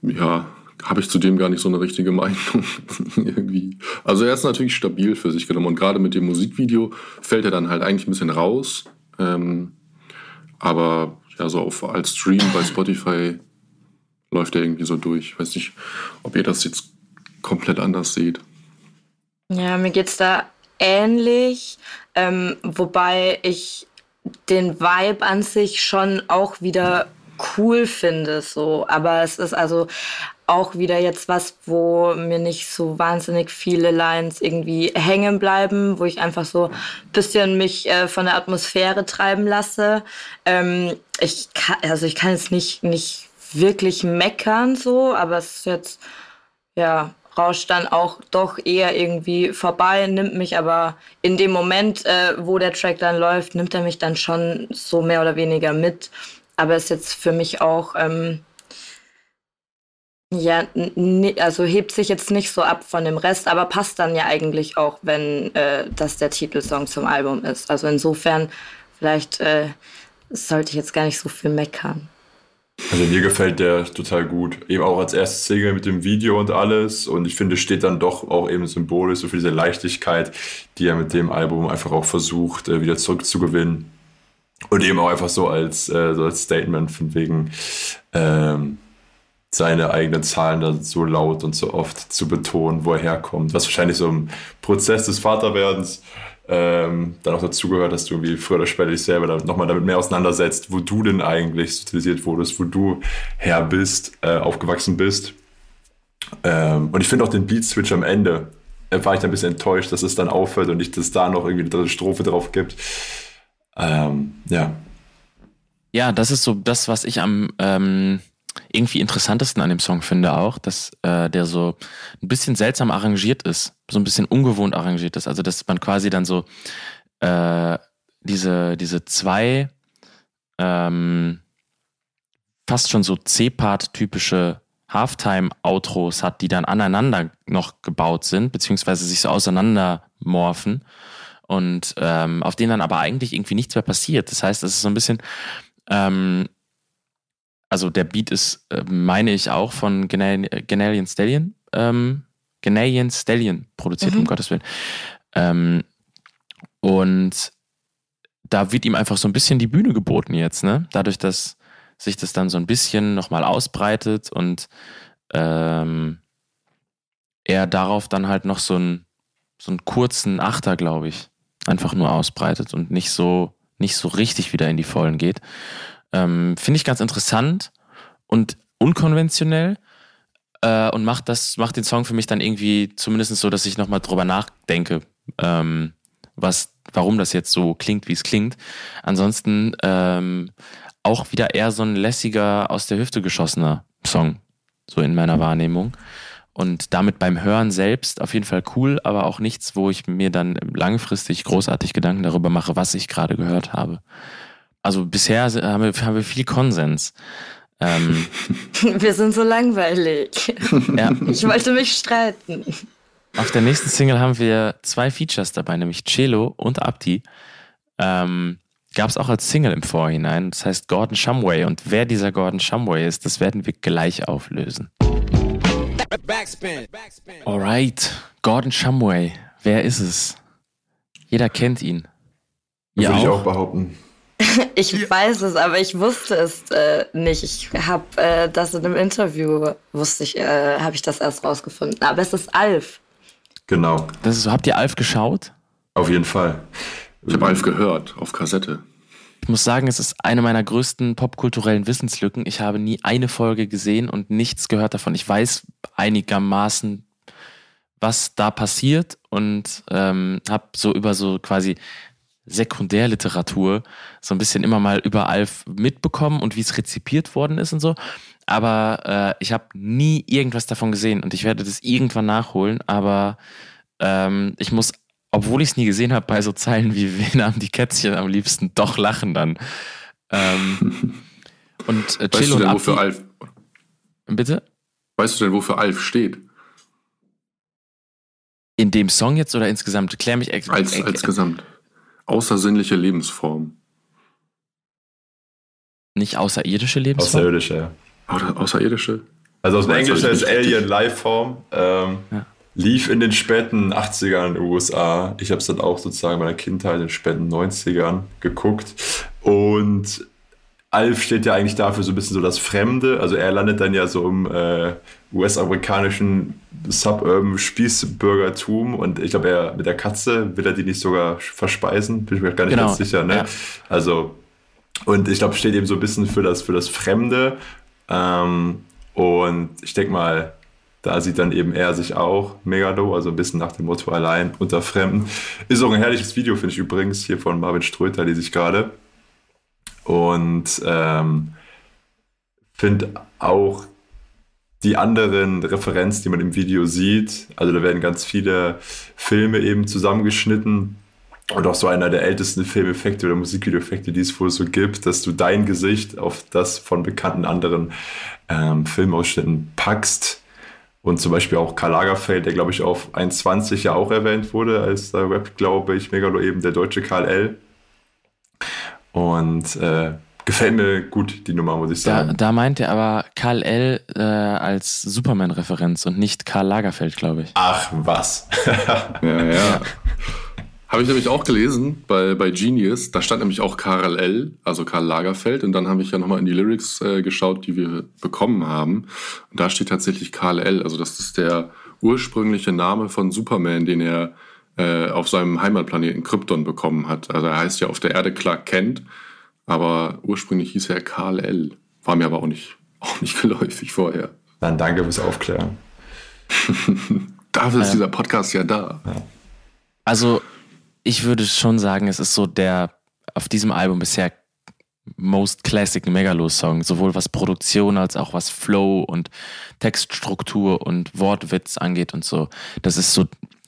ja, habe ich zudem gar nicht so eine richtige Meinung irgendwie. Also er ist natürlich stabil für sich genommen und gerade mit dem Musikvideo fällt er dann halt eigentlich ein bisschen raus. Ähm, aber ja, so auf, als Stream bei Spotify läuft er irgendwie so durch. Ich weiß nicht, ob ihr das jetzt komplett anders seht. Ja, mir geht es da ähnlich, ähm, wobei ich den Vibe an sich schon auch wieder cool finde, so. Aber es ist also auch wieder jetzt was, wo mir nicht so wahnsinnig viele Lines irgendwie hängen bleiben, wo ich einfach so ein bisschen mich äh, von der Atmosphäre treiben lasse. Ähm, ich kann, also ich kann jetzt nicht, nicht wirklich meckern so, aber es ist jetzt, ja, rauscht dann auch doch eher irgendwie vorbei, nimmt mich aber in dem Moment, äh, wo der Track dann läuft, nimmt er mich dann schon so mehr oder weniger mit. Aber ist jetzt für mich auch, ähm, ja, also hebt sich jetzt nicht so ab von dem Rest, aber passt dann ja eigentlich auch, wenn äh, das der Titelsong zum Album ist. Also insofern, vielleicht äh, sollte ich jetzt gar nicht so viel meckern. Also mir gefällt der total gut. Eben auch als erstes Single mit dem Video und alles. Und ich finde, steht dann doch auch eben symbolisch so für diese Leichtigkeit, die er mit dem Album einfach auch versucht, äh, wieder zurückzugewinnen. Und eben auch einfach so als, äh, so als Statement von wegen ähm, seine eigenen Zahlen da so laut und so oft zu betonen, wo er herkommt. Was wahrscheinlich so im Prozess des Vaterwerdens ähm, dann auch dazugehört, dass du irgendwie früher oder später dich selber nochmal damit mehr auseinandersetzt, wo du denn eigentlich sozialisiert wurdest, wo du her bist, äh, aufgewachsen bist. Ähm, und ich finde auch den Beat-Switch am Ende, äh, war ich da ein bisschen enttäuscht, dass es dann aufhört und nicht, dass da noch irgendwie eine Strophe drauf gibt. Ähm, ja. Ja, das ist so das, was ich am ähm, irgendwie interessantesten an dem Song finde auch, dass äh, der so ein bisschen seltsam arrangiert ist, so ein bisschen ungewohnt arrangiert ist. Also dass man quasi dann so äh, diese, diese zwei ähm, fast schon so C-Part-typische Halftime-Outros hat, die dann aneinander noch gebaut sind, beziehungsweise sich so auseinander morphen und ähm, auf denen dann aber eigentlich irgendwie nichts mehr passiert. Das heißt, es ist so ein bisschen ähm, also der Beat ist, äh, meine ich, auch von Ganalian Stallion, ähm, Ganalian Stallion produziert, mhm. um Gottes Willen. Ähm, und da wird ihm einfach so ein bisschen die Bühne geboten jetzt, ne? Dadurch, dass sich das dann so ein bisschen nochmal ausbreitet und ähm, er darauf dann halt noch so einen, so einen kurzen Achter, glaube ich, einfach nur ausbreitet und nicht so, nicht so richtig wieder in die Vollen geht. Ähm, Finde ich ganz interessant und unkonventionell äh, und macht das, macht den Song für mich dann irgendwie zumindest so, dass ich nochmal drüber nachdenke, ähm, was, warum das jetzt so klingt, wie es klingt. Ansonsten ähm, auch wieder eher so ein lässiger, aus der Hüfte geschossener Song, so in meiner Wahrnehmung. Und damit beim Hören selbst auf jeden Fall cool, aber auch nichts, wo ich mir dann langfristig großartig Gedanken darüber mache, was ich gerade gehört habe also bisher haben wir, haben wir viel Konsens. Ähm, wir sind so langweilig. Ja. Ich wollte mich streiten. Auf der nächsten Single haben wir zwei Features dabei, nämlich Cello und Abdi. Ähm, Gab es auch als Single im Vorhinein. Das heißt Gordon Shumway. Und wer dieser Gordon Shumway ist, das werden wir gleich auflösen. Backspin. Alright, Gordon Shumway. Wer ist es? Jeder kennt ihn. Ja, Würde ich auch behaupten. Ich ja. weiß es, aber ich wusste es äh, nicht. Ich habe äh, das in einem Interview, wusste ich, äh, habe ich das erst rausgefunden. Aber es ist Alf. Genau. Das ist so, habt ihr Alf geschaut? Auf jeden Fall. Ich habe Alf gehört, auf Kassette. Ich muss sagen, es ist eine meiner größten popkulturellen Wissenslücken. Ich habe nie eine Folge gesehen und nichts gehört davon. Ich weiß einigermaßen, was da passiert und ähm, habe so über so quasi Sekundärliteratur so ein bisschen immer mal über Alf mitbekommen und wie es rezipiert worden ist und so. Aber äh, ich habe nie irgendwas davon gesehen und ich werde das irgendwann nachholen. Aber ähm, ich muss, obwohl ich es nie gesehen habe, bei so Zeilen wie Wen haben die Kätzchen am liebsten doch lachen dann. Ähm, und äh, weißt du denn, wofür Alf? Bitte? Weißt du denn, wofür Alf steht? In dem Song jetzt oder insgesamt? Klär mich ex als, als Gesamt. Außersinnliche Lebensform. Nicht außerirdische Lebensform? Außerirdische, ja. Außer, außerirdische? Also aus dem Englischen ist Alien Lifeform. Ähm, ja. Lief in den späten 80ern in den USA. Ich habe es dann auch sozusagen in meiner Kindheit in den späten 90ern geguckt. Und Alf steht ja eigentlich dafür so ein bisschen so das Fremde. Also er landet dann ja so im äh, US-amerikanischen Suburban Spießbürgertum und ich glaube, er mit der Katze will er die nicht sogar verspeisen, bin ich mir gar nicht genau. ganz sicher. Ne? Ja. Also, und ich glaube, steht eben so ein bisschen für das, für das Fremde. Ähm, Und ich denke mal, da sieht dann eben er sich auch Megalo, also ein bisschen nach dem Motto allein unter Fremden. Ist auch ein herrliches Video, finde ich übrigens, hier von Marvin Ströter, lese ich gerade. Und ähm, finde auch die anderen Referenzen, die man im Video sieht, also da werden ganz viele Filme eben zusammengeschnitten und auch so einer der ältesten Filmeffekte oder Musikvideoeffekte, die es wohl so gibt, dass du dein Gesicht auf das von bekannten anderen ähm, Filmausschnitten packst und zum Beispiel auch Karl Lagerfeld, der glaube ich auf 1,20 ja auch erwähnt wurde, als da Rap, glaube ich, Megalo eben der deutsche Karl L. Und äh, gefällt mir gut, die Nummer, muss ich sagen. Da, da meint er aber Karl L. Äh, als Superman-Referenz und nicht Karl Lagerfeld, glaube ich. Ach, was. ja, ja. Habe ich nämlich auch gelesen bei, bei Genius. Da stand nämlich auch Karl L., also Karl Lagerfeld. Und dann habe ich ja nochmal in die Lyrics äh, geschaut, die wir bekommen haben. Und da steht tatsächlich Karl L., also das ist der ursprüngliche Name von Superman, den er äh, auf seinem Heimatplaneten Krypton bekommen hat. Also er heißt ja auf der Erde Clark Kent, aber ursprünglich hieß er Karl L. War mir aber auch nicht, auch nicht geläufig vorher. Dann danke fürs Aufklären. Dafür ist dieser Podcast ja da. Also ich würde schon sagen, es ist so der auf diesem Album bisher most classic Megalo-Song, sowohl was Produktion als auch was Flow und Textstruktur und Wortwitz angeht und so. Das ist so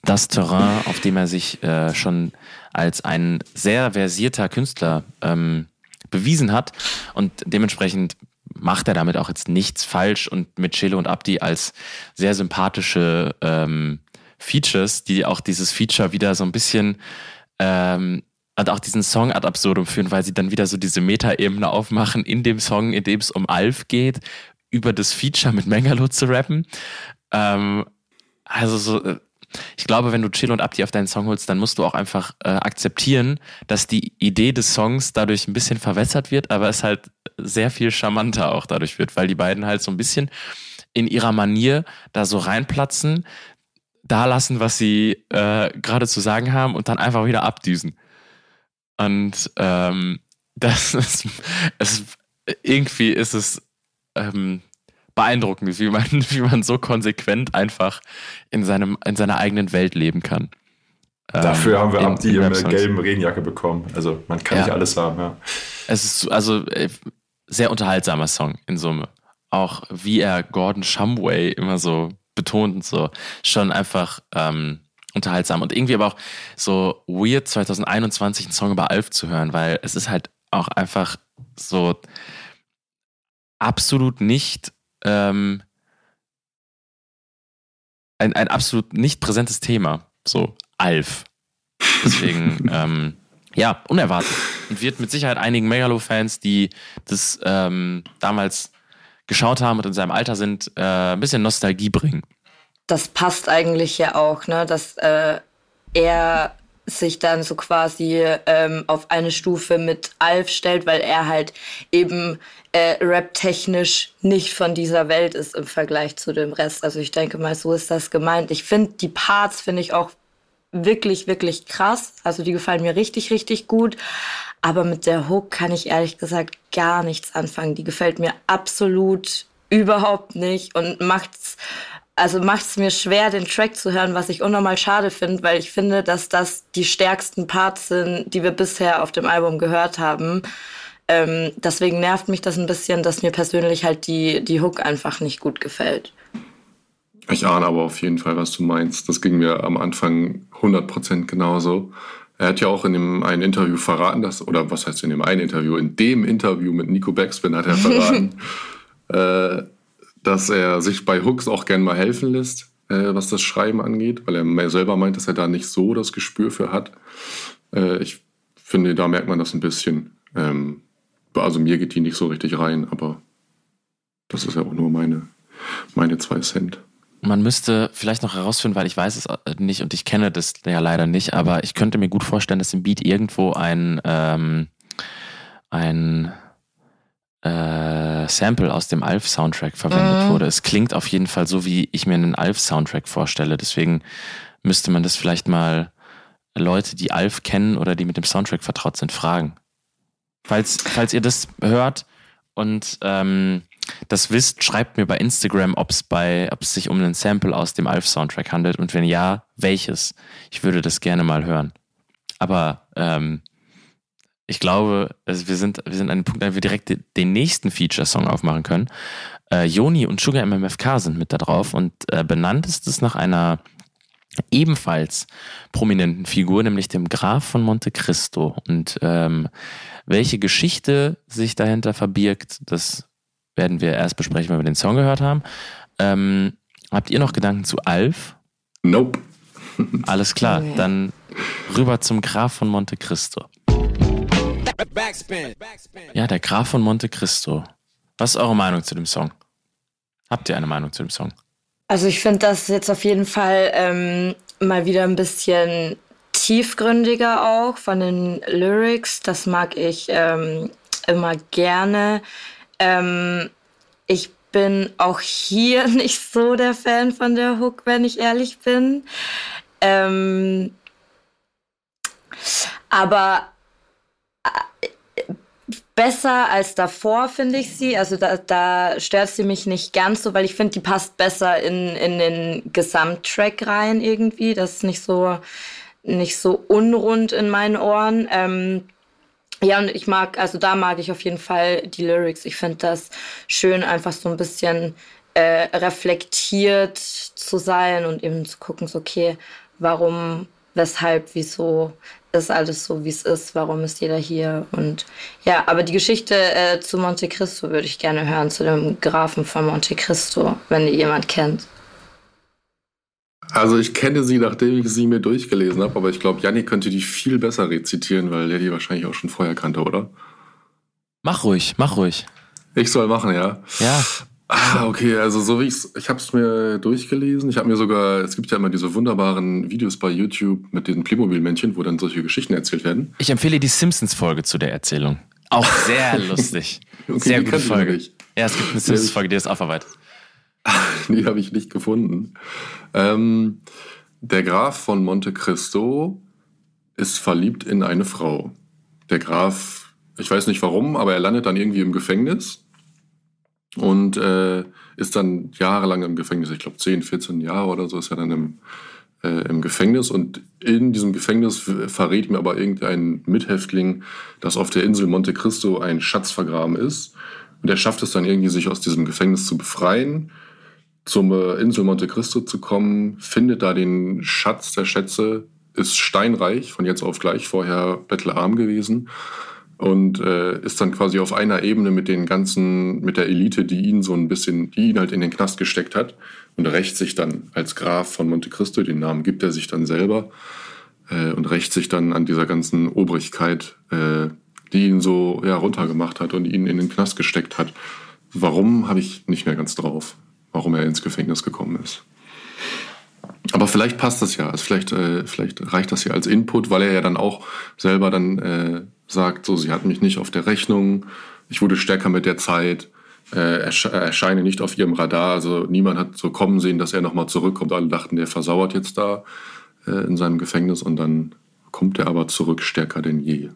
das Terrain, auf dem er sich äh, schon als ein sehr versierter Künstler ähm, bewiesen hat und dementsprechend macht er damit auch jetzt nichts falsch und mit Chelo und Abdi als sehr sympathische ähm, Features, die auch dieses Feature wieder so ein bisschen ähm, und auch diesen Song ad absurdum führen, weil sie dann wieder so diese Meta-Ebene aufmachen in dem Song, in dem es um Alf geht, über das Feature mit Mengalo zu rappen. Ähm, also so, äh, ich glaube, wenn du Chill und Abdi auf deinen Song holst, dann musst du auch einfach äh, akzeptieren, dass die Idee des Songs dadurch ein bisschen verwässert wird, aber es halt sehr viel charmanter auch dadurch wird, weil die beiden halt so ein bisschen in ihrer Manier da so reinplatzen, da lassen, was sie äh, gerade zu sagen haben und dann einfach wieder abdüsen. Und ähm, das ist, es, irgendwie ist es ähm, beeindruckend, wie man, wie man so konsequent einfach in, seinem, in seiner eigenen Welt leben kann. Dafür ähm, haben wir Abdi in, eine gelben Regenjacke bekommen. Also man kann ja. nicht alles haben, ja. Es ist also äh, sehr unterhaltsamer Song in Summe. Auch wie er Gordon Shumway immer so betont und so. Schon einfach ähm, unterhaltsam und irgendwie aber auch so weird 2021 einen Song über Alf zu hören, weil es ist halt auch einfach so absolut nicht ähm, ein, ein absolut nicht präsentes Thema. So Alf. Deswegen, ähm, ja, unerwartet. Und wird mit Sicherheit einigen Megalo-Fans, die das ähm, damals geschaut haben und in seinem Alter sind, äh, ein bisschen Nostalgie bringen. Das passt eigentlich ja auch, ne? dass äh, er sich dann so quasi ähm, auf eine Stufe mit Alf stellt, weil er halt eben äh, rap-technisch nicht von dieser Welt ist im Vergleich zu dem Rest. Also ich denke mal, so ist das gemeint. Ich finde die Parts finde ich auch wirklich, wirklich krass. Also die gefallen mir richtig, richtig gut. Aber mit der Hook kann ich ehrlich gesagt gar nichts anfangen. Die gefällt mir absolut überhaupt nicht und macht's also macht es mir schwer, den Track zu hören, was ich unnormal schade finde, weil ich finde, dass das die stärksten Parts sind, die wir bisher auf dem Album gehört haben. Ähm, deswegen nervt mich das ein bisschen, dass mir persönlich halt die, die Hook einfach nicht gut gefällt. Ich ahne aber auf jeden Fall, was du meinst. Das ging mir am Anfang 100% genauso. Er hat ja auch in dem einen Interview verraten, dass, oder was heißt in dem einen Interview, in dem Interview mit Nico Backspin hat er verraten, äh, dass er sich bei Hooks auch gern mal helfen lässt, äh, was das Schreiben angeht, weil er selber meint, dass er da nicht so das Gespür für hat. Äh, ich finde, da merkt man das ein bisschen. Ähm, also mir geht die nicht so richtig rein, aber das ist ja auch nur meine, meine zwei Cent. Man müsste vielleicht noch herausfinden, weil ich weiß es nicht und ich kenne das ja leider nicht, aber ich könnte mir gut vorstellen, dass im Beat irgendwo ein, ähm, ein äh, Sample aus dem Alf-Soundtrack verwendet mhm. wurde. Es klingt auf jeden Fall so, wie ich mir einen Alf-Soundtrack vorstelle. Deswegen müsste man das vielleicht mal Leute, die Alf kennen oder die mit dem Soundtrack vertraut sind, fragen. Falls, falls ihr das hört und ähm, das wisst, schreibt mir bei Instagram, ob es bei, ob es sich um einen Sample aus dem Alf-Soundtrack handelt und wenn ja, welches. Ich würde das gerne mal hören. Aber ähm, ich glaube, also wir sind, wir sind an dem Punkt, an dem wir direkt den nächsten Feature-Song aufmachen können. Äh, Joni und Sugar MMFK sind mit da drauf und äh, benannt ist es nach einer ebenfalls prominenten Figur, nämlich dem Graf von Monte Cristo. Und ähm, welche Geschichte sich dahinter verbirgt, das werden wir erst besprechen, wenn wir den Song gehört haben. Ähm, habt ihr noch Gedanken zu Alf? Nope. Alles klar, dann rüber zum Graf von Monte Cristo. Ja, der Graf von Monte Cristo. Was ist eure Meinung zu dem Song? Habt ihr eine Meinung zu dem Song? Also ich finde das jetzt auf jeden Fall ähm, mal wieder ein bisschen tiefgründiger auch von den Lyrics. Das mag ich ähm, immer gerne. Ähm, ich bin auch hier nicht so der Fan von der Hook, wenn ich ehrlich bin. Ähm, aber besser als davor, finde ich sie. Also da, da stört sie mich nicht ganz so, weil ich finde, die passt besser in, in den Gesamttrack rein irgendwie. Das ist nicht so, nicht so unrund in meinen Ohren. Ähm, ja, und ich mag, also da mag ich auf jeden Fall die Lyrics. Ich finde das schön, einfach so ein bisschen äh, reflektiert zu sein und eben zu gucken, so, okay, warum, weshalb, wieso ist alles so, wie es ist, warum ist jeder hier und ja, aber die Geschichte äh, zu Monte Cristo würde ich gerne hören, zu dem Grafen von Monte Cristo, wenn die jemand kennt. Also ich kenne sie, nachdem ich sie mir durchgelesen habe, aber ich glaube, Janni könnte die viel besser rezitieren, weil der die wahrscheinlich auch schon vorher kannte, oder? Mach ruhig, mach ruhig. Ich soll machen, ja. Ja. Ah, okay, also so wie ich's, ich habe es mir durchgelesen. Ich habe mir sogar, es gibt ja immer diese wunderbaren Videos bei YouTube mit diesen Playmobil-Männchen, wo dann solche Geschichten erzählt werden. Ich empfehle die Simpsons-Folge zu der Erzählung. Auch sehr lustig. okay, sehr gute Folge. Ja, es gibt eine Simpsons-Folge, die das aufarbeitet. die habe ich nicht gefunden. Ähm, der Graf von Monte Cristo ist verliebt in eine Frau. Der Graf, ich weiß nicht warum, aber er landet dann irgendwie im Gefängnis und äh, ist dann jahrelang im Gefängnis. Ich glaube 10, 14 Jahre oder so ist er dann im, äh, im Gefängnis. Und in diesem Gefängnis verrät ihm aber irgendein Mithäftling, dass auf der Insel Monte Cristo ein Schatz vergraben ist. Und er schafft es dann irgendwie, sich aus diesem Gefängnis zu befreien zum äh, Insel Monte Cristo zu kommen, findet da den Schatz der Schätze, ist steinreich, von jetzt auf gleich, vorher bettelarm gewesen und äh, ist dann quasi auf einer Ebene mit den ganzen, mit der Elite, die ihn so ein bisschen, die ihn halt in den Knast gesteckt hat und rächt sich dann als Graf von Monte Cristo, den Namen gibt er sich dann selber äh, und rächt sich dann an dieser ganzen Obrigkeit, äh, die ihn so ja, runtergemacht hat und ihn in den Knast gesteckt hat. Warum habe ich nicht mehr ganz drauf warum er ins Gefängnis gekommen ist. Aber vielleicht passt das ja. Also vielleicht, äh, vielleicht reicht das ja als Input, weil er ja dann auch selber dann äh, sagt, so, sie hat mich nicht auf der Rechnung, ich wurde stärker mit der Zeit, äh, ersche erscheine nicht auf ihrem Radar. Also niemand hat so kommen sehen, dass er nochmal zurückkommt. Alle dachten, der versauert jetzt da äh, in seinem Gefängnis und dann kommt er aber zurück stärker denn je.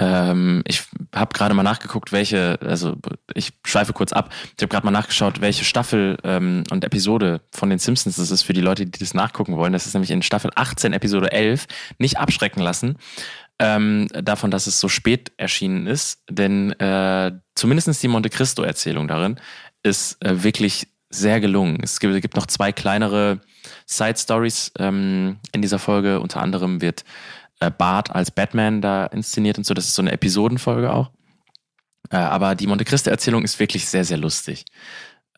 Ähm, ich habe gerade mal nachgeguckt, welche, also ich schweife kurz ab. Ich habe gerade mal nachgeschaut, welche Staffel ähm, und Episode von den Simpsons das ist für die Leute, die das nachgucken wollen. Das ist nämlich in Staffel 18, Episode 11. Nicht abschrecken lassen ähm, davon, dass es so spät erschienen ist, denn äh, zumindest die Monte Cristo-Erzählung darin ist äh, wirklich sehr gelungen. Es gibt, gibt noch zwei kleinere Side-Stories ähm, in dieser Folge. Unter anderem wird äh, Bart als Batman da inszeniert und so. Das ist so eine Episodenfolge auch. Äh, aber die Monte Cristo-Erzählung ist wirklich sehr, sehr lustig.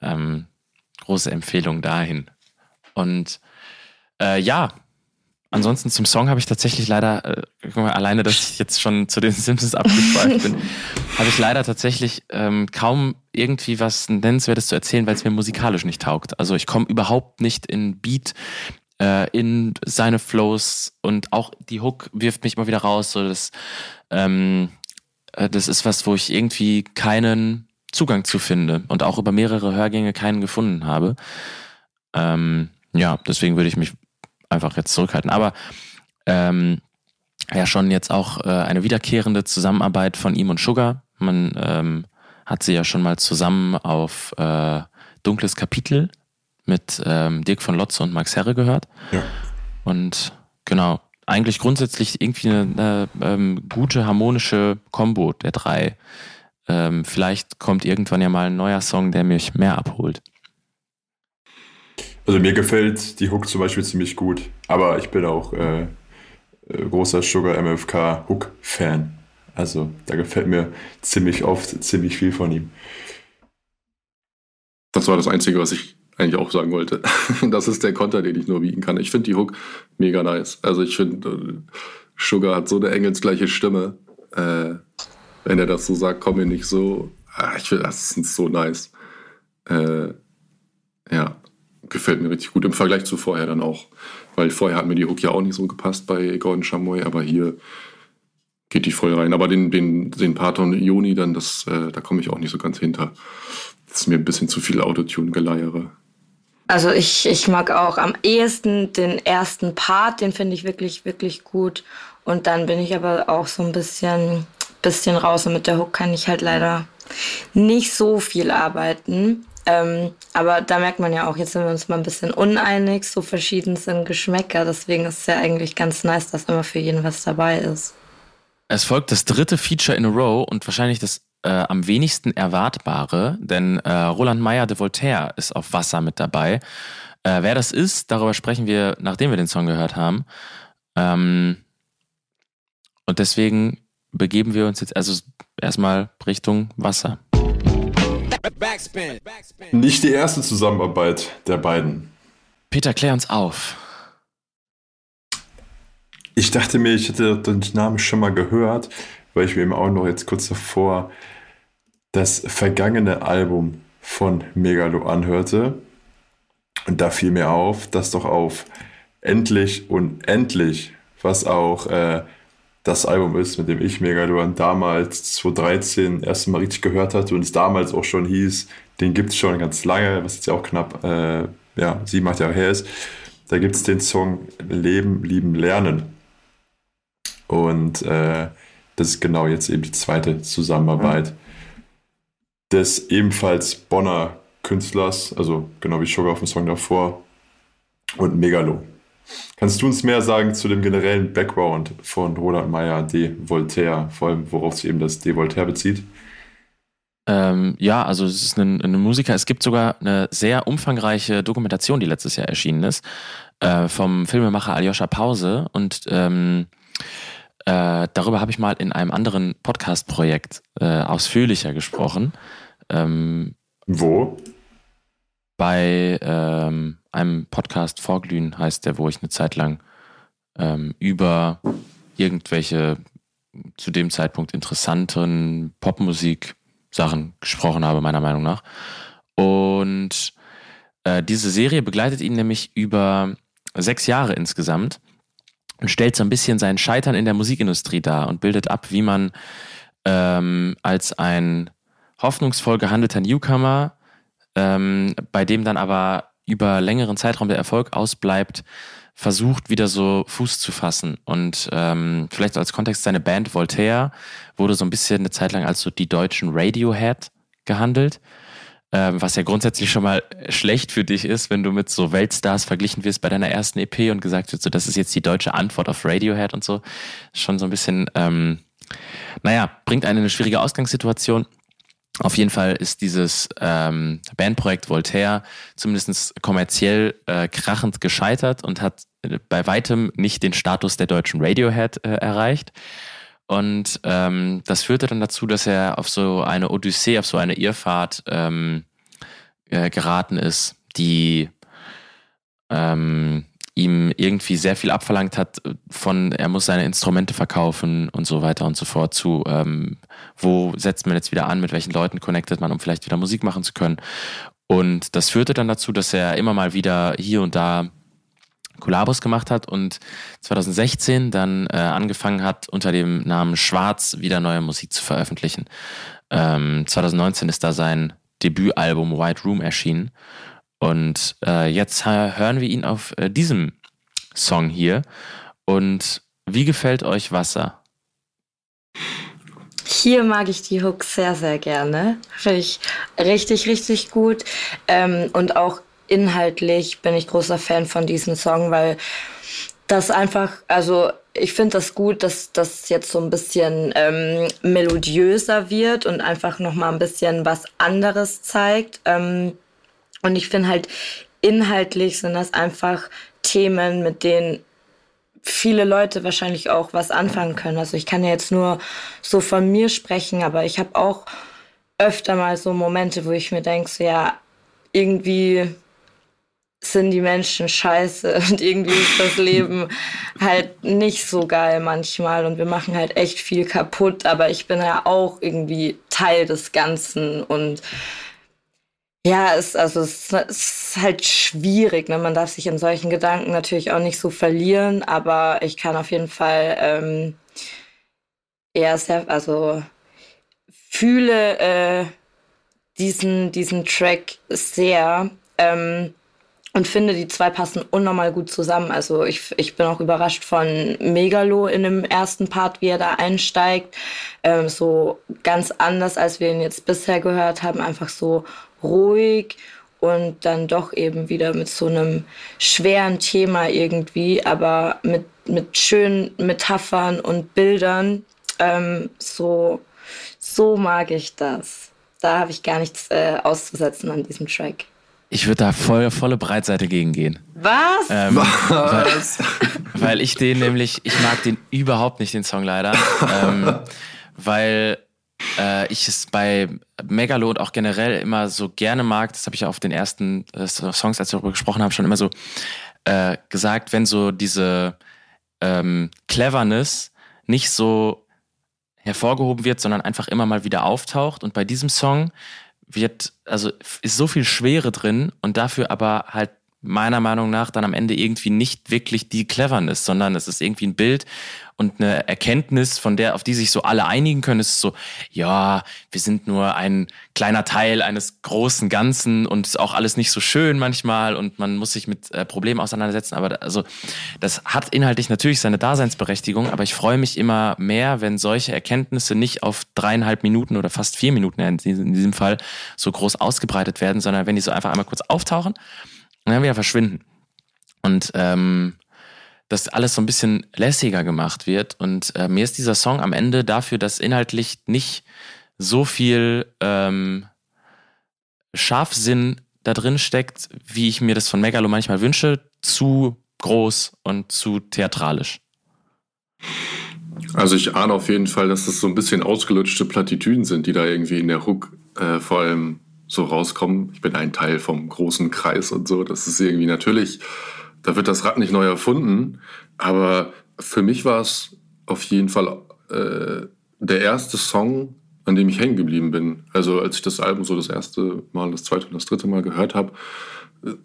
Ähm, große Empfehlung dahin. Und äh, ja, ansonsten zum Song habe ich tatsächlich leider, äh, mal, alleine, dass ich jetzt schon zu den Simpsons abgeschweift bin, habe ich leider tatsächlich ähm, kaum irgendwie was Nennenswertes zu erzählen, weil es mir musikalisch nicht taugt. Also ich komme überhaupt nicht in Beat äh, in seine Flows und auch die Hook wirft mich immer wieder raus. So das, ähm, äh, das ist was, wo ich irgendwie keinen Zugang zu finde und auch über mehrere Hörgänge keinen gefunden habe. Ähm, ja, deswegen würde ich mich einfach jetzt zurückhalten. Aber ähm, ja, schon jetzt auch äh, eine wiederkehrende Zusammenarbeit von ihm und Sugar. Man ähm, hat sie ja schon mal zusammen auf äh, Dunkles Kapitel mit ähm, Dirk von Lotze und Max Herre gehört. Ja. Und genau, eigentlich grundsätzlich irgendwie eine, eine ähm, gute harmonische Kombo der drei. Ähm, vielleicht kommt irgendwann ja mal ein neuer Song, der mich mehr abholt. Also mir gefällt die Hook zum Beispiel ziemlich gut, aber ich bin auch äh, äh großer Sugar MFK Hook-Fan. Also da gefällt mir ziemlich oft ziemlich viel von ihm. Das war das Einzige, was ich eigentlich auch sagen wollte. Das ist der Konter, den ich nur bieten kann. Ich finde die Hook mega nice. Also ich finde, äh, Sugar hat so eine engelsgleiche Stimme. Äh, wenn er das so sagt, komm mir nicht so. Ah, ich finde, das ist so nice. Äh, ja, gefällt mir richtig gut im Vergleich zu vorher dann auch. Weil vorher hat mir die Hook ja auch nicht so gepasst bei Gordon Chamoy, aber hier geht die voll rein. Aber den, den, den Parton Joni dann, das, äh, da komme ich auch nicht so ganz hinter. Das ist mir ein bisschen zu viel Autotune-Geleiere. Also ich, ich mag auch am ehesten den ersten Part, den finde ich wirklich, wirklich gut. Und dann bin ich aber auch so ein bisschen, bisschen raus. Und mit der Hook kann ich halt leider nicht so viel arbeiten. Ähm, aber da merkt man ja auch, jetzt sind wir uns mal ein bisschen uneinig, so verschieden sind Geschmäcker. Deswegen ist es ja eigentlich ganz nice, dass immer für jeden was dabei ist. Es folgt das dritte Feature in a row und wahrscheinlich das äh, am wenigsten erwartbare, denn äh, Roland Meyer de Voltaire ist auf Wasser mit dabei. Äh, wer das ist, darüber sprechen wir, nachdem wir den Song gehört haben. Ähm, und deswegen begeben wir uns jetzt also erstmal Richtung Wasser. Nicht die erste Zusammenarbeit der beiden. Peter, klär uns auf. Ich dachte mir, ich hätte den Namen schon mal gehört, weil ich mir eben auch noch jetzt kurz davor das vergangene Album von Megalo anhörte. Und da fiel mir auf, dass doch auf Endlich und Endlich, was auch äh, das Album ist, mit dem ich Megalon damals 2013 erst Mal richtig gehört hatte und es damals auch schon hieß, den gibt es schon ganz lange, was jetzt ja auch knapp äh, ja, sieben, acht Jahre her ist. Da gibt es den Song Leben, Lieben, Lernen. Und äh, das ist genau jetzt eben die zweite Zusammenarbeit des ebenfalls Bonner Künstlers, also genau wie Sugar auf dem Song davor und Megalo. Kannst du uns mehr sagen zu dem generellen Background von Roland Meyer de Voltaire, vor allem worauf sich eben das de Voltaire bezieht? Ähm, ja, also es ist ein, ein, Musiker. Es gibt sogar eine sehr umfangreiche Dokumentation, die letztes Jahr erschienen ist, äh, vom Filmemacher Aljoscha Pause. Und ähm, äh, darüber habe ich mal in einem anderen Podcast-Projekt äh, ausführlicher gesprochen. Ähm, Wo? Bei ähm, einem Podcast Vorglühen heißt der, wo ich eine Zeit lang ähm, über irgendwelche zu dem Zeitpunkt interessanten Popmusik-Sachen gesprochen habe, meiner Meinung nach. Und äh, diese Serie begleitet ihn nämlich über sechs Jahre insgesamt und stellt so ein bisschen sein Scheitern in der Musikindustrie dar und bildet ab, wie man ähm, als ein hoffnungsvoll gehandelter Newcomer, ähm, bei dem dann aber über längeren Zeitraum der Erfolg ausbleibt, versucht wieder so Fuß zu fassen. Und ähm, vielleicht als Kontext, seine Band Voltaire wurde so ein bisschen eine Zeit lang als so die deutschen Radiohead gehandelt. Ähm, was ja grundsätzlich schon mal schlecht für dich ist, wenn du mit so Weltstars verglichen wirst bei deiner ersten EP und gesagt wird, so das ist jetzt die deutsche Antwort auf Radiohead und so. Schon so ein bisschen, ähm, naja, bringt einen in eine schwierige Ausgangssituation. Auf jeden Fall ist dieses ähm, Bandprojekt Voltaire zumindest kommerziell äh, krachend gescheitert und hat äh, bei weitem nicht den Status der deutschen Radiohead äh, erreicht. Und ähm, das führte dann dazu, dass er auf so eine Odyssee, auf so eine Irrfahrt ähm, äh, geraten ist, die ähm, ihm irgendwie sehr viel abverlangt hat von, er muss seine Instrumente verkaufen und so weiter und so fort zu, ähm, wo setzt man jetzt wieder an, mit welchen Leuten connectet man, um vielleicht wieder Musik machen zu können. Und das führte dann dazu, dass er immer mal wieder hier und da Kollabos gemacht hat und 2016 dann äh, angefangen hat, unter dem Namen Schwarz wieder neue Musik zu veröffentlichen. Ähm, 2019 ist da sein Debütalbum White Room erschienen und äh, jetzt hören wir ihn auf äh, diesem Song hier. Und wie gefällt euch Wasser? hier mag ich die Hook sehr, sehr gerne. Finde ich richtig, richtig gut. Ähm, und auch inhaltlich bin ich großer Fan von diesem Song, weil das einfach, also ich finde das gut, dass das jetzt so ein bisschen ähm, melodiöser wird und einfach noch mal ein bisschen was anderes zeigt. Ähm, und ich finde halt inhaltlich sind das einfach Themen, mit denen viele Leute wahrscheinlich auch was anfangen können. Also ich kann ja jetzt nur so von mir sprechen, aber ich habe auch öfter mal so Momente, wo ich mir denke, so, ja, irgendwie sind die Menschen scheiße und irgendwie ist das Leben halt nicht so geil manchmal und wir machen halt echt viel kaputt, aber ich bin ja auch irgendwie Teil des Ganzen und ja, es, also es, ist halt schwierig. Ne? Man darf sich in solchen Gedanken natürlich auch nicht so verlieren, aber ich kann auf jeden Fall ähm, eher sehr, also fühle äh, diesen, diesen Track sehr. Ähm, und finde, die zwei passen unnormal gut zusammen. Also ich, ich bin auch überrascht von Megalo in dem ersten Part, wie er da einsteigt. Ähm, so ganz anders, als wir ihn jetzt bisher gehört haben. Einfach so ruhig und dann doch eben wieder mit so einem schweren Thema irgendwie, aber mit, mit schönen Metaphern und Bildern. Ähm, so, so mag ich das. Da habe ich gar nichts äh, auszusetzen an diesem Track. Ich würde da voll, volle Breitseite gegen gehen. Was? Ähm, Was? Weil, weil, ich den nämlich, ich mag den überhaupt nicht, den Song leider. ähm, weil äh, ich es bei Megalo und auch generell immer so gerne mag, das habe ich ja auf den ersten äh, Songs, als wir darüber gesprochen haben, schon immer so äh, gesagt, wenn so diese ähm, Cleverness nicht so hervorgehoben wird, sondern einfach immer mal wieder auftaucht. Und bei diesem Song wird, also ist so viel Schwere drin und dafür aber halt meiner Meinung nach dann am Ende irgendwie nicht wirklich die Cleverness, sondern es ist irgendwie ein Bild und eine Erkenntnis, von der, auf die sich so alle einigen können. Es ist so, ja, wir sind nur ein kleiner Teil eines großen Ganzen und ist auch alles nicht so schön manchmal und man muss sich mit äh, Problemen auseinandersetzen. Aber also, das hat inhaltlich natürlich seine Daseinsberechtigung, aber ich freue mich immer mehr, wenn solche Erkenntnisse nicht auf dreieinhalb Minuten oder fast vier Minuten in diesem Fall so groß ausgebreitet werden, sondern wenn die so einfach einmal kurz auftauchen und dann wieder verschwinden. Und ähm, dass alles so ein bisschen lässiger gemacht wird. Und äh, mir ist dieser Song am Ende dafür, dass inhaltlich nicht so viel ähm, Scharfsinn da drin steckt, wie ich mir das von Megalo manchmal wünsche, zu groß und zu theatralisch. Also ich ahne auf jeden Fall, dass das so ein bisschen ausgelutschte Plattitüden sind, die da irgendwie in der Hook äh, vor allem so rauskommen. Ich bin ein Teil vom großen Kreis und so. Das ist irgendwie natürlich, da wird das Rad nicht neu erfunden. Aber für mich war es auf jeden Fall äh, der erste Song, an dem ich hängen geblieben bin. Also als ich das Album so das erste Mal, das zweite und das dritte Mal gehört habe,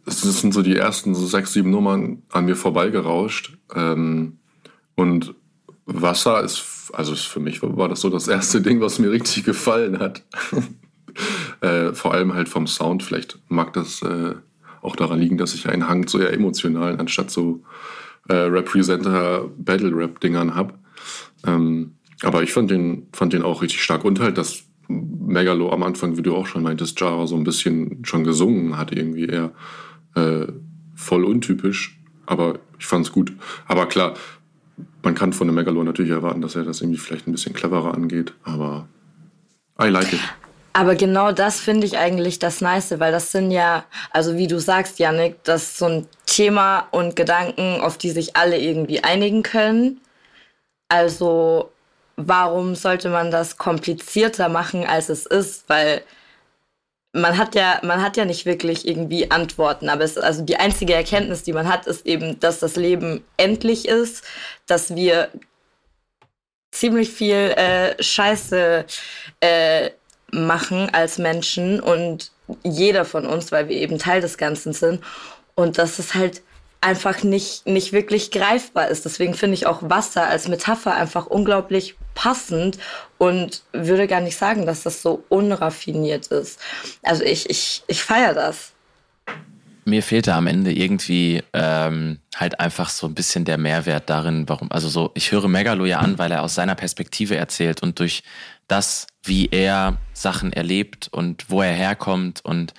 es sind so die ersten so sechs, sieben Nummern an mir vorbeigerauscht. Ähm, und Wasser ist, also für mich war das so das erste Ding, was mir richtig gefallen hat. Äh, vor allem halt vom Sound. Vielleicht mag das äh, auch daran liegen, dass ich einen Hang zu eher emotionalen anstatt so äh, Representer Battle Rap Dingern habe. Ähm, aber ich fand den, fand den auch richtig stark und halt, dass Megalo am Anfang, wie du auch schon meintest, Jara so ein bisschen schon gesungen hat, irgendwie eher äh, voll untypisch. Aber ich fand's gut. Aber klar, man kann von dem Megalo natürlich erwarten, dass er das irgendwie vielleicht ein bisschen cleverer angeht. Aber I like it. Aber genau das finde ich eigentlich das Nice, weil das sind ja, also wie du sagst, Janik, das ist so ein Thema und Gedanken, auf die sich alle irgendwie einigen können. Also warum sollte man das komplizierter machen, als es ist? Weil man hat ja, man hat ja nicht wirklich irgendwie Antworten, aber es, also die einzige Erkenntnis, die man hat, ist eben, dass das Leben endlich ist, dass wir ziemlich viel äh, Scheiße äh, machen als Menschen und jeder von uns, weil wir eben Teil des Ganzen sind. Und dass es halt einfach nicht, nicht wirklich greifbar ist. Deswegen finde ich auch Wasser als Metapher einfach unglaublich passend und würde gar nicht sagen, dass das so unraffiniert ist. Also ich, ich, ich feiere das. Mir fehlte am Ende irgendwie ähm, halt einfach so ein bisschen der Mehrwert darin, warum, also so, ich höre Megalo ja an, weil er aus seiner Perspektive erzählt und durch das, wie er Sachen erlebt und wo er herkommt und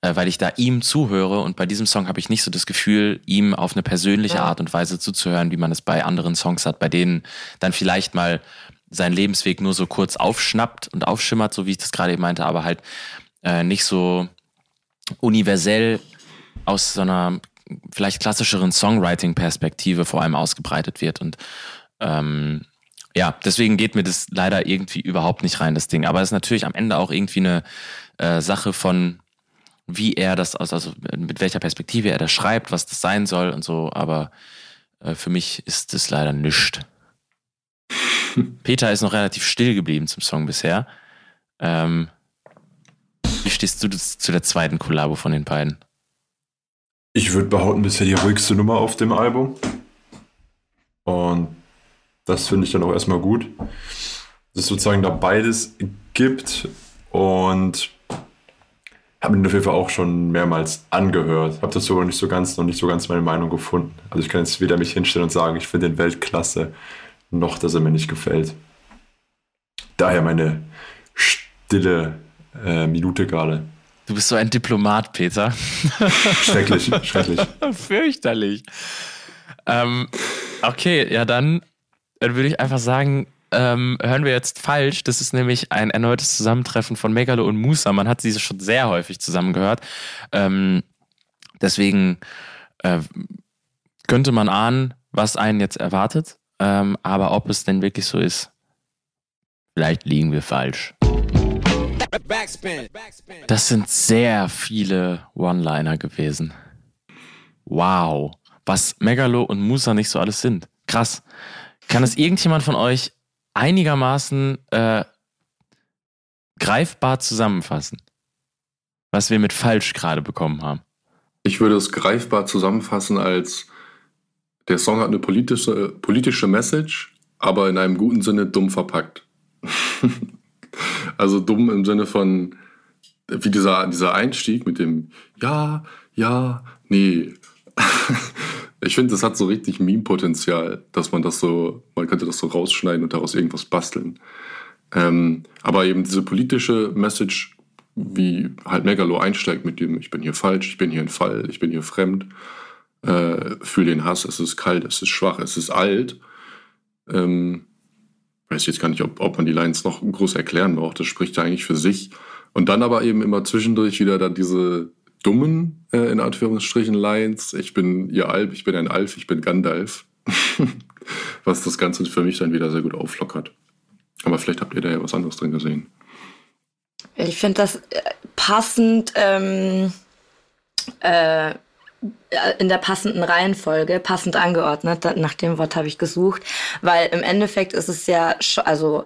äh, weil ich da ihm zuhöre und bei diesem Song habe ich nicht so das Gefühl, ihm auf eine persönliche Art und Weise zuzuhören, wie man es bei anderen Songs hat, bei denen dann vielleicht mal sein Lebensweg nur so kurz aufschnappt und aufschimmert, so wie ich das gerade eben meinte, aber halt äh, nicht so universell aus so einer vielleicht klassischeren Songwriting-Perspektive vor allem ausgebreitet wird. Und ähm, ja, deswegen geht mir das leider irgendwie überhaupt nicht rein, das Ding. Aber es ist natürlich am Ende auch irgendwie eine äh, Sache von, wie er das, also mit welcher Perspektive er das schreibt, was das sein soll und so. Aber äh, für mich ist das leider nichts. Peter ist noch relativ still geblieben zum Song bisher. Ähm, wie stehst du zu der zweiten Kollabo von den beiden? Ich würde behaupten, bisher die ruhigste Nummer auf dem Album. Und das finde ich dann auch erstmal gut. Dass es sozusagen da beides gibt und habe mir auf jeden Fall auch schon mehrmals angehört. Habe dazu aber nicht so ganz, noch nicht so ganz meine Meinung gefunden. Also ich kann jetzt weder mich hinstellen und sagen, ich finde den Weltklasse, noch, dass er mir nicht gefällt. Daher meine stille äh, Minute gerade. Du bist so ein Diplomat, Peter. Schrecklich, schrecklich. Fürchterlich. Ähm, okay, ja, dann, dann würde ich einfach sagen, ähm, hören wir jetzt falsch. Das ist nämlich ein erneutes Zusammentreffen von Megalo und Musa. Man hat sie schon sehr häufig zusammengehört. Ähm, deswegen äh, könnte man ahnen, was einen jetzt erwartet. Ähm, aber ob es denn wirklich so ist, vielleicht liegen wir falsch. Das sind sehr viele One-Liner gewesen. Wow. Was Megalo und Musa nicht so alles sind. Krass. Kann es irgendjemand von euch einigermaßen äh, greifbar zusammenfassen, was wir mit falsch gerade bekommen haben? Ich würde es greifbar zusammenfassen als der Song hat eine politische, politische Message, aber in einem guten Sinne dumm verpackt. also dumm im Sinne von, wie dieser, dieser Einstieg mit dem Ja, ja, nee. ich finde, das hat so richtig Meme-Potenzial, dass man das so, man könnte das so rausschneiden und daraus irgendwas basteln. Ähm, aber eben diese politische Message, wie halt Megalo einsteigt mit dem, ich bin hier falsch, ich bin hier ein Fall, ich bin hier fremd, äh, fühle den Hass, es ist kalt, es ist schwach, es ist alt. Ähm, weiß jetzt gar nicht, ob, ob man die Lines noch groß erklären braucht. Das spricht ja eigentlich für sich. Und dann aber eben immer zwischendurch wieder dann diese dummen, äh, in Anführungsstrichen, Lines. Ich bin ihr Alp, ich bin ein Alf, ich bin Gandalf. was das Ganze für mich dann wieder sehr gut auflockert. Aber vielleicht habt ihr da ja was anderes drin gesehen. Ich finde das äh, passend ähm, äh, in der passenden Reihenfolge, passend angeordnet. Nach dem Wort habe ich gesucht, weil im Endeffekt ist es ja, also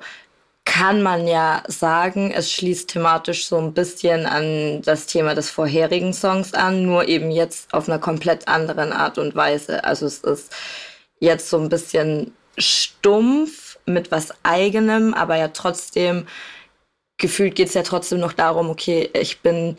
kann man ja sagen, es schließt thematisch so ein bisschen an das Thema des vorherigen Songs an, nur eben jetzt auf einer komplett anderen Art und Weise. Also es ist jetzt so ein bisschen stumpf mit was eigenem, aber ja trotzdem, gefühlt geht es ja trotzdem noch darum, okay, ich bin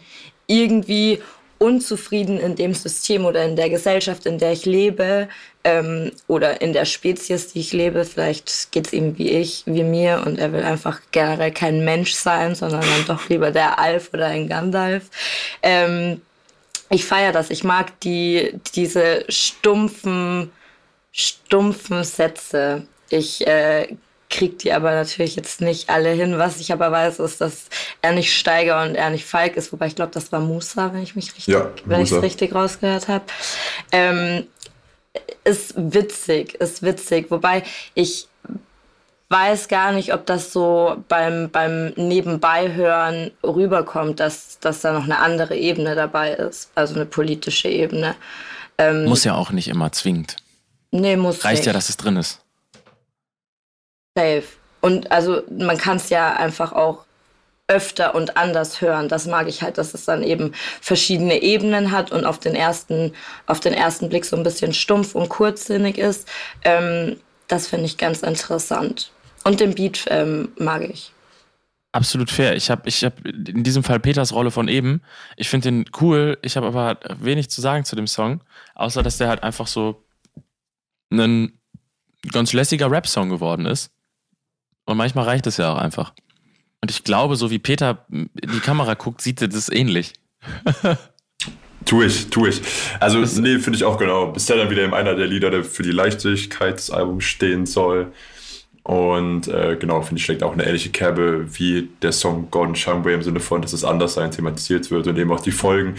irgendwie unzufrieden in dem System oder in der Gesellschaft, in der ich lebe ähm, oder in der Spezies, die ich lebe. Vielleicht geht es ihm wie ich, wie mir und er will einfach generell kein Mensch sein, sondern dann doch lieber der Alf oder ein Gandalf. Ähm, ich feiere das. Ich mag die, diese stumpfen, stumpfen Sätze. Ich äh, kriegt die aber natürlich jetzt nicht alle hin. Was ich aber weiß, ist, dass er nicht Steiger und er nicht Falk ist. Wobei ich glaube, das war Musa, wenn ich mich richtig, ja, wenn ich es richtig rausgehört habe. Ähm, ist witzig, ist witzig. Wobei ich weiß gar nicht, ob das so beim, beim Nebenbeihören rüberkommt, dass, dass da noch eine andere Ebene dabei ist. Also eine politische Ebene. Ähm, muss ja auch nicht immer zwingend. Nee, muss Reicht nicht. ja, dass es drin ist. Safe. Und also man kann es ja einfach auch öfter und anders hören. Das mag ich halt, dass es dann eben verschiedene Ebenen hat und auf den ersten, auf den ersten Blick so ein bisschen stumpf und kurzsinnig ist. Ähm, das finde ich ganz interessant. Und den Beat ähm, mag ich. Absolut fair. Ich habe ich hab in diesem Fall Peters Rolle von eben. Ich finde den cool. Ich habe aber wenig zu sagen zu dem Song, außer dass der halt einfach so ein ganz lässiger Rap-Song geworden ist. Und manchmal reicht es ja auch einfach. Und ich glaube, so wie Peter in die Kamera guckt, sieht er das ähnlich. Tu ich, tu ich. Also, nee, finde ich auch genau. Bist ja dann wieder in einer der Lieder, der für die Leichtigkeit des Albums stehen soll. Und äh, genau, finde ich, steckt auch eine ähnliche Kerbe wie der Song Gordon Shumway im Sinne von, dass es anders sein thematisiert wird und eben auch die Folgen,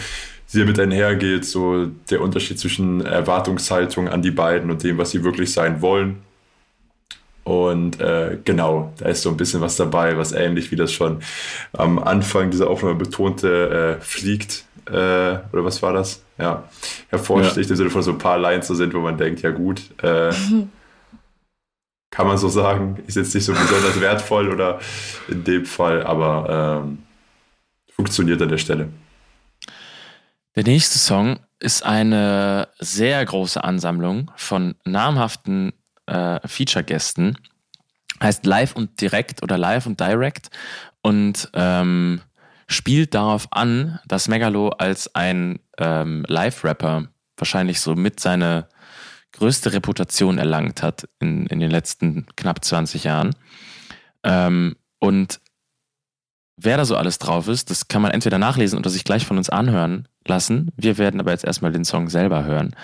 die damit einhergeht, so der Unterschied zwischen Erwartungshaltung an die beiden und dem, was sie wirklich sein wollen. Und äh, genau, da ist so ein bisschen was dabei, was ähnlich wie das schon am Anfang dieser Aufnahme betonte, äh, fliegt, äh, oder was war das? Ja, hervorsticht ja. im Sinne von so ein paar Lines so sind, wo man denkt, ja gut, äh, kann man so sagen, ist jetzt nicht so besonders wertvoll oder in dem Fall, aber ähm, funktioniert an der Stelle. Der nächste Song ist eine sehr große Ansammlung von namhaften äh, Feature-Gästen. Heißt Live und Direkt oder Live und Direct und ähm, spielt darauf an, dass Megalo als ein ähm, Live-Rapper wahrscheinlich so mit seine größte Reputation erlangt hat in, in den letzten knapp 20 Jahren. Ähm, und wer da so alles drauf ist, das kann man entweder nachlesen oder sich gleich von uns anhören lassen. Wir werden aber jetzt erstmal den Song selber hören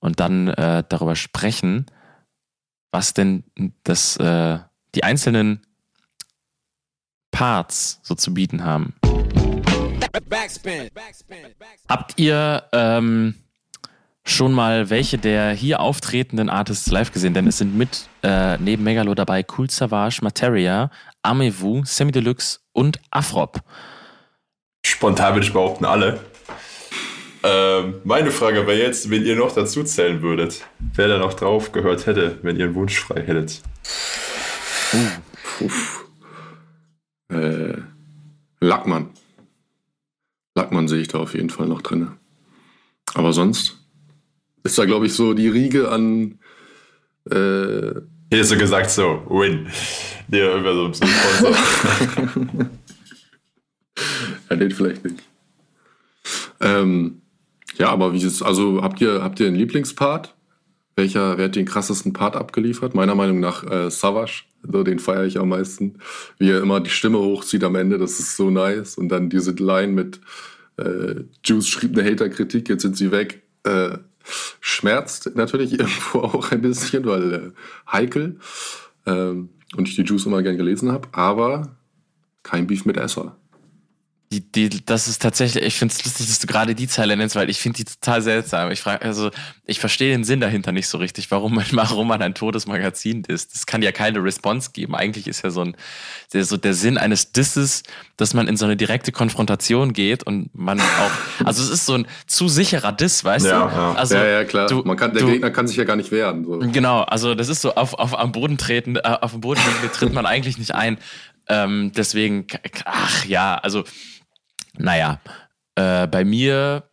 und dann äh, darüber sprechen, was denn das, äh, die einzelnen Parts so zu bieten haben. Habt ihr ähm, schon mal welche der hier auftretenden Artists live gesehen? Denn es sind mit äh, neben Megalo dabei Cool Savage, Materia, Amewu, Semi Deluxe und Afrop. Spontan würde ich behaupten, alle. Ähm, meine Frage wäre jetzt, wenn ihr noch dazu zählen würdet, wer da noch drauf gehört hätte, wenn ihr einen Wunsch frei hättet. Uh, uff. Äh, Lackmann. Lackmann sehe ich da auf jeden Fall noch drin. Aber sonst ist da, glaube ich, so die Riege an. Äh, Hier ist so gesagt so, win. Der über so ein Sponsor. ja, den vielleicht nicht. Ähm, ja, aber wie ist also habt ihr, habt ihr einen Lieblingspart? Welcher, wer hat den krassesten Part abgeliefert? Meiner Meinung nach äh, Savage, so, den feiere ich am meisten. Wie er immer die Stimme hochzieht am Ende, das ist so nice. Und dann diese Line mit äh, Juice schrieb eine Hater-Kritik, jetzt sind sie weg. Äh, schmerzt natürlich irgendwo auch ein bisschen, weil äh, heikel. Ähm, und ich die Juice immer gern gelesen habe, aber kein Beef mit Esser. Die, die, das ist tatsächlich, ich finde es lustig, dass du gerade die Zeile nennst, weil ich finde die total seltsam. Ich frage, also ich verstehe den Sinn dahinter nicht so richtig, warum man, warum man ein totes Magazin ist. Das kann ja keine Response geben. Eigentlich ist ja so ein, der, so der Sinn eines Disses, dass man in so eine direkte Konfrontation geht und man auch, also es ist so ein zu sicherer Diss, weißt ja, du? Ja. Also, ja, ja, klar. Du, man kann, der du, Gegner kann sich ja gar nicht wehren. So. Genau, also das ist so auf, auf am Boden treten, äh, auf dem Boden tritt man eigentlich nicht ein. Ähm, deswegen, ach ja, also naja, äh, bei mir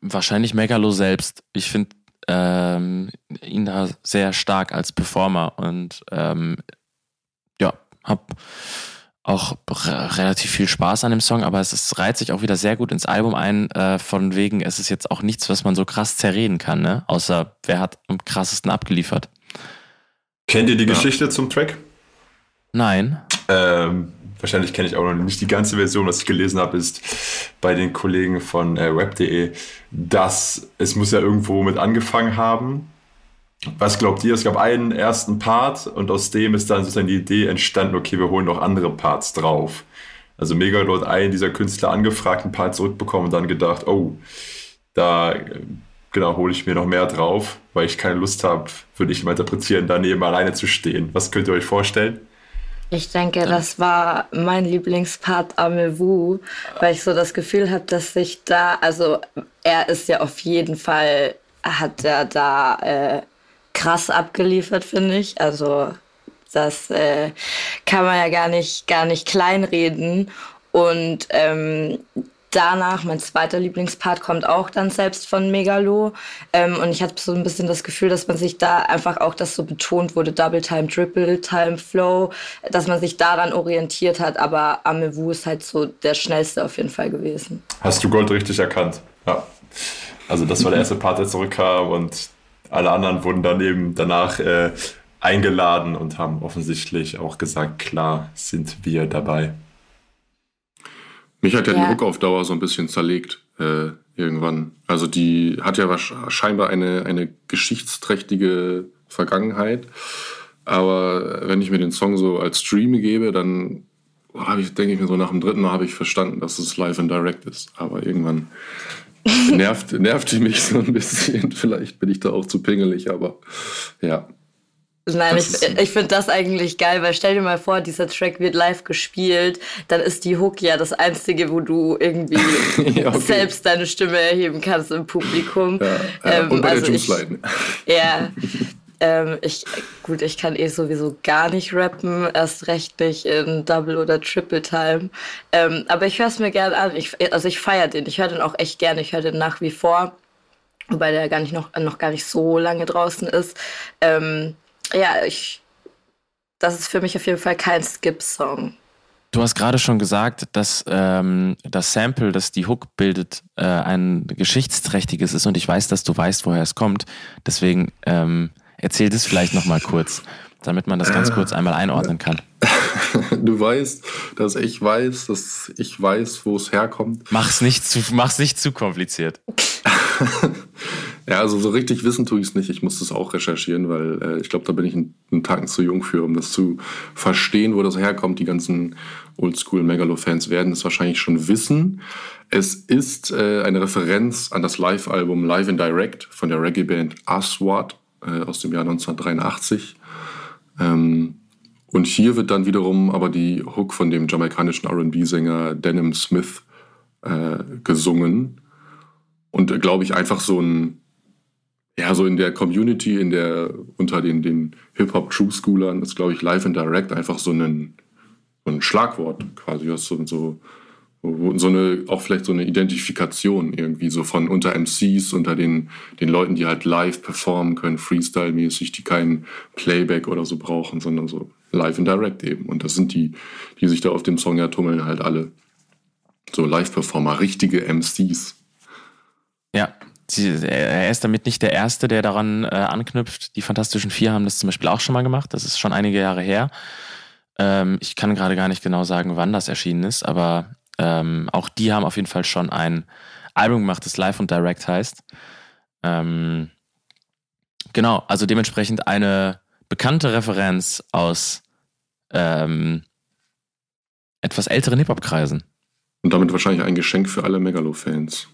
wahrscheinlich Megalo selbst. Ich finde ähm, ihn da sehr stark als Performer und ähm, ja, hab auch relativ viel Spaß an dem Song, aber es ist, reiht sich auch wieder sehr gut ins Album ein, äh, von wegen, es ist jetzt auch nichts, was man so krass zerreden kann, ne? Außer wer hat am krassesten abgeliefert. Kennt ihr die ja. Geschichte zum Track? Nein. Ähm, wahrscheinlich kenne ich auch noch nicht die ganze Version, was ich gelesen habe, ist bei den Kollegen von äh, web.de, dass es muss ja irgendwo mit angefangen haben. Was glaubt ihr? Es gab einen ersten Part und aus dem ist dann sozusagen die Idee entstanden, okay, wir holen noch andere Parts drauf. Also Megalord einen dieser Künstler angefragt, einen Part zurückbekommen und dann gedacht, oh, da genau hole ich mir noch mehr drauf, weil ich keine Lust habe, würde ich mal interpretieren, daneben alleine zu stehen. Was könnt ihr euch vorstellen? Ich denke, das war mein Lieblingspart Amewu, weil ich so das Gefühl habe, dass sich da, also er ist ja auf jeden Fall, hat er da äh, krass abgeliefert, finde ich. Also das äh, kann man ja gar nicht, gar nicht kleinreden. Und ähm, danach, mein zweiter Lieblingspart kommt auch dann selbst von Megalo. Ähm, und ich hatte so ein bisschen das Gefühl, dass man sich da einfach auch das so betont wurde, Double Time, Triple Time Flow, dass man sich daran orientiert hat. Aber Amewu ist halt so der schnellste auf jeden Fall gewesen. Hast du Gold richtig erkannt? Ja. Also das war der erste Part, der zurückkam und alle anderen wurden dann eben danach äh, eingeladen und haben offensichtlich auch gesagt, klar sind wir dabei. Mich hat ja, ja. auf Dauer so ein bisschen zerlegt äh, irgendwann. Also die hat ja scheinbar eine, eine geschichtsträchtige Vergangenheit. Aber wenn ich mir den Song so als Stream gebe, dann ich, denke ich mir so, nach dem dritten Mal habe ich verstanden, dass es live and direct ist. Aber irgendwann nervt, nervt die mich so ein bisschen. Vielleicht bin ich da auch zu pingelig, aber ja. Nein, das ich, ich finde das eigentlich geil, weil stell dir mal vor, dieser Track wird live gespielt, dann ist die Hook ja das Einzige, wo du irgendwie ja, okay. selbst deine Stimme erheben kannst im Publikum. Ja. Ähm, und bei also der Juice Ja, ähm, ich, gut, ich kann eh sowieso gar nicht rappen, erst recht nicht in Double oder Triple Time. Ähm, aber ich höre es mir gerne an. Ich, also ich feiere den. Ich höre den auch echt gerne. Ich höre den nach wie vor, wobei der gar nicht noch, noch gar nicht so lange draußen ist. Ähm, ja, ich. Das ist für mich auf jeden Fall kein Skip-Song. Du hast gerade schon gesagt, dass ähm, das Sample, das die Hook bildet, äh, ein geschichtsträchtiges ist und ich weiß, dass du weißt, woher es kommt. Deswegen ähm, Erzähl das vielleicht nochmal kurz, damit man das ganz kurz einmal einordnen kann. Du weißt, dass ich weiß, dass ich weiß, wo es herkommt. Mach's nicht zu, mach's nicht zu kompliziert. ja, also so richtig wissen tue ich es nicht. Ich muss das auch recherchieren, weil äh, ich glaube, da bin ich einen, einen Tagen zu jung für, um das zu verstehen, wo das herkommt. Die ganzen Oldschool-Megalo-Fans werden es wahrscheinlich schon wissen. Es ist äh, eine Referenz an das Live-Album Live in Direct von der Reggae-Band Aswad äh, aus dem Jahr 1983. Ähm, und hier wird dann wiederum aber die Hook von dem jamaikanischen RB-Sänger Denim Smith äh, gesungen. Und äh, glaube ich, einfach so ein, ja, so in der Community, in der, unter den, den Hip-Hop-True-Schoolern ist, glaube ich, Live and Direct einfach so ein, so ein Schlagwort quasi, was so, so so eine, auch vielleicht so eine Identifikation irgendwie so von unter MCs, unter den, den Leuten, die halt live performen können, Freestyle-mäßig, die keinen Playback oder so brauchen, sondern so live and direct eben. Und das sind die, die sich da auf dem Song ja tummeln, halt alle so Live-Performer, richtige MCs. Ja, er ist damit nicht der Erste, der daran äh, anknüpft. Die Fantastischen Vier haben das zum Beispiel auch schon mal gemacht. Das ist schon einige Jahre her. Ähm, ich kann gerade gar nicht genau sagen, wann das erschienen ist, aber ähm, auch die haben auf jeden Fall schon ein Album gemacht, das Live und Direct heißt. Ähm, genau, also dementsprechend eine bekannte Referenz aus ähm, etwas älteren Hip-Hop-Kreisen. Und damit wahrscheinlich ein Geschenk für alle Megalo-Fans.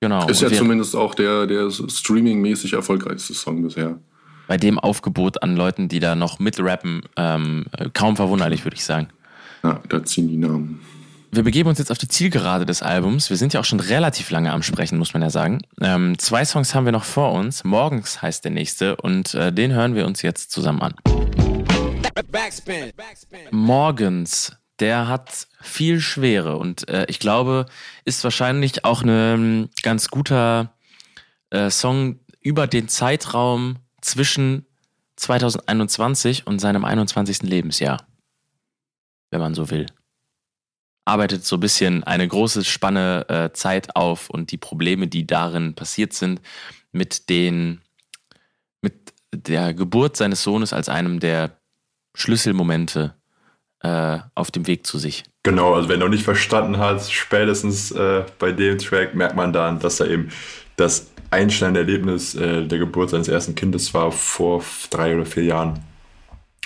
Genau. Ist ja zumindest auch der, der streaming-mäßig erfolgreichste Song bisher. Bei dem Aufgebot an Leuten, die da noch mitrappen, ähm, kaum verwunderlich, würde ich sagen. Ja, da ziehen die Namen wir begeben uns jetzt auf die Zielgerade des Albums. Wir sind ja auch schon relativ lange am Sprechen, muss man ja sagen. Ähm, zwei Songs haben wir noch vor uns. Morgens heißt der nächste und äh, den hören wir uns jetzt zusammen an. Backspin. Morgens, der hat viel Schwere und äh, ich glaube, ist wahrscheinlich auch ein ähm, ganz guter äh, Song über den Zeitraum zwischen 2021 und seinem 21. Lebensjahr, wenn man so will arbeitet so ein bisschen eine große Spanne äh, Zeit auf und die Probleme, die darin passiert sind, mit den, mit der Geburt seines Sohnes als einem der Schlüsselmomente äh, auf dem Weg zu sich. Genau, also wenn du nicht verstanden hast, spätestens äh, bei dem Track merkt man dann, dass er eben das einschneidende Erlebnis äh, der Geburt seines ersten Kindes war vor drei oder vier Jahren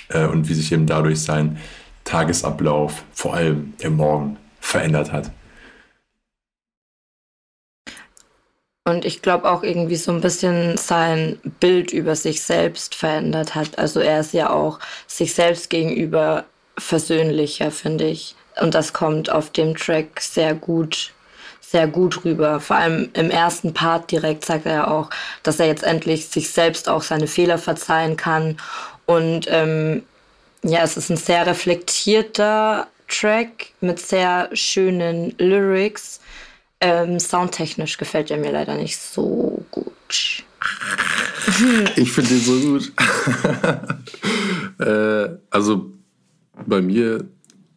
äh, und wie sich eben dadurch sein Tagesablauf, vor allem der Morgen, verändert hat. Und ich glaube auch irgendwie so ein bisschen sein Bild über sich selbst verändert hat. Also er ist ja auch sich selbst gegenüber versöhnlicher, finde ich. Und das kommt auf dem Track sehr gut, sehr gut rüber. Vor allem im ersten Part direkt sagt er ja auch, dass er jetzt endlich sich selbst auch seine Fehler verzeihen kann. Und ähm, ja, es ist ein sehr reflektierter Track mit sehr schönen Lyrics. Ähm, soundtechnisch gefällt er mir leider nicht so gut. Ich finde ihn so gut. äh, also bei mir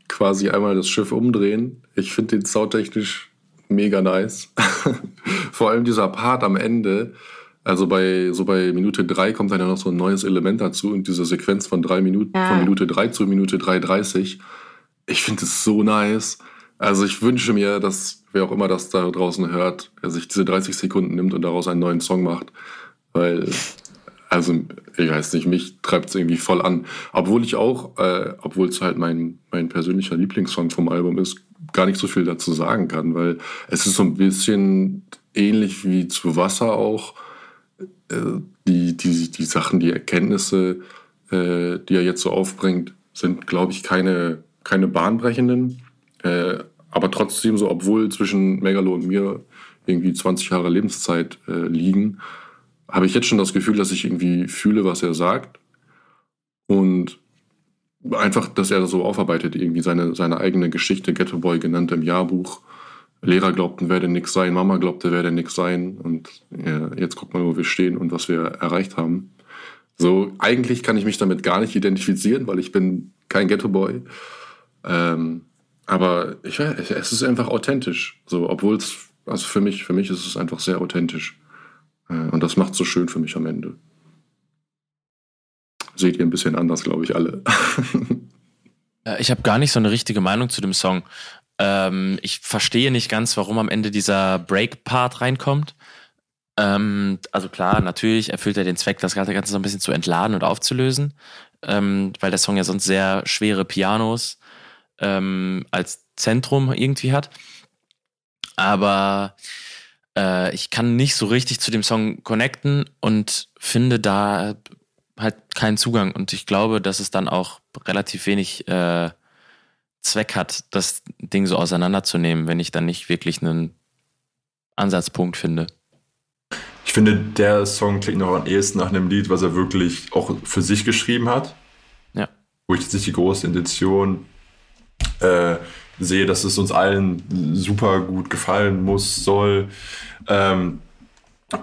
quasi einmal das Schiff umdrehen. Ich finde den soundtechnisch mega nice. Vor allem dieser Part am Ende, also bei so bei Minute 3 kommt dann ja noch so ein neues Element dazu und diese Sequenz von drei Minuten, ja. von Minute 3 zu Minute 3,30. Ich finde es so nice. Also ich wünsche mir, dass wer auch immer das da draußen hört, er sich diese 30 Sekunden nimmt und daraus einen neuen Song macht. Weil, also ich weiß nicht, mich treibt es irgendwie voll an. Obwohl ich auch, äh, obwohl es halt mein, mein persönlicher Lieblingssong vom Album ist, gar nicht so viel dazu sagen kann, weil es ist so ein bisschen ähnlich wie zu Wasser auch. Äh, die, die, die Sachen, die Erkenntnisse, äh, die er jetzt so aufbringt, sind, glaube ich, keine, keine bahnbrechenden. Äh, aber trotzdem so, obwohl zwischen Megalo und mir irgendwie 20 Jahre Lebenszeit äh, liegen, habe ich jetzt schon das Gefühl, dass ich irgendwie fühle, was er sagt. Und einfach, dass er das so aufarbeitet, irgendwie seine, seine eigene Geschichte, Ghetto Boy genannt im Jahrbuch. Lehrer glaubten, werde nix sein, Mama glaubte, werde nix sein. Und ja, jetzt guck mal, wo wir stehen und was wir erreicht haben. So, eigentlich kann ich mich damit gar nicht identifizieren, weil ich bin kein Ghetto Boy. Ähm, aber ich es ist einfach authentisch. So, obwohl es, also für mich, für mich ist es einfach sehr authentisch. Äh, und das macht so schön für mich am Ende. Seht ihr ein bisschen anders, glaube ich, alle. ich habe gar nicht so eine richtige Meinung zu dem Song. Ähm, ich verstehe nicht ganz, warum am Ende dieser Break-Part reinkommt. Ähm, also klar, natürlich erfüllt er den Zweck, das Ganze so ein bisschen zu entladen und aufzulösen, ähm, weil der Song ja sonst sehr schwere Pianos ähm, als Zentrum irgendwie hat. Aber äh, ich kann nicht so richtig zu dem Song connecten und finde da halt keinen Zugang. Und ich glaube, dass es dann auch relativ wenig äh, Zweck hat, das Ding so auseinanderzunehmen, wenn ich dann nicht wirklich einen Ansatzpunkt finde. Ich finde, der Song klingt noch am ehesten nach einem Lied, was er wirklich auch für sich geschrieben hat. Ja. Wo ich jetzt nicht die große Intention äh, sehe, dass es uns allen super gut gefallen muss, soll. Ähm,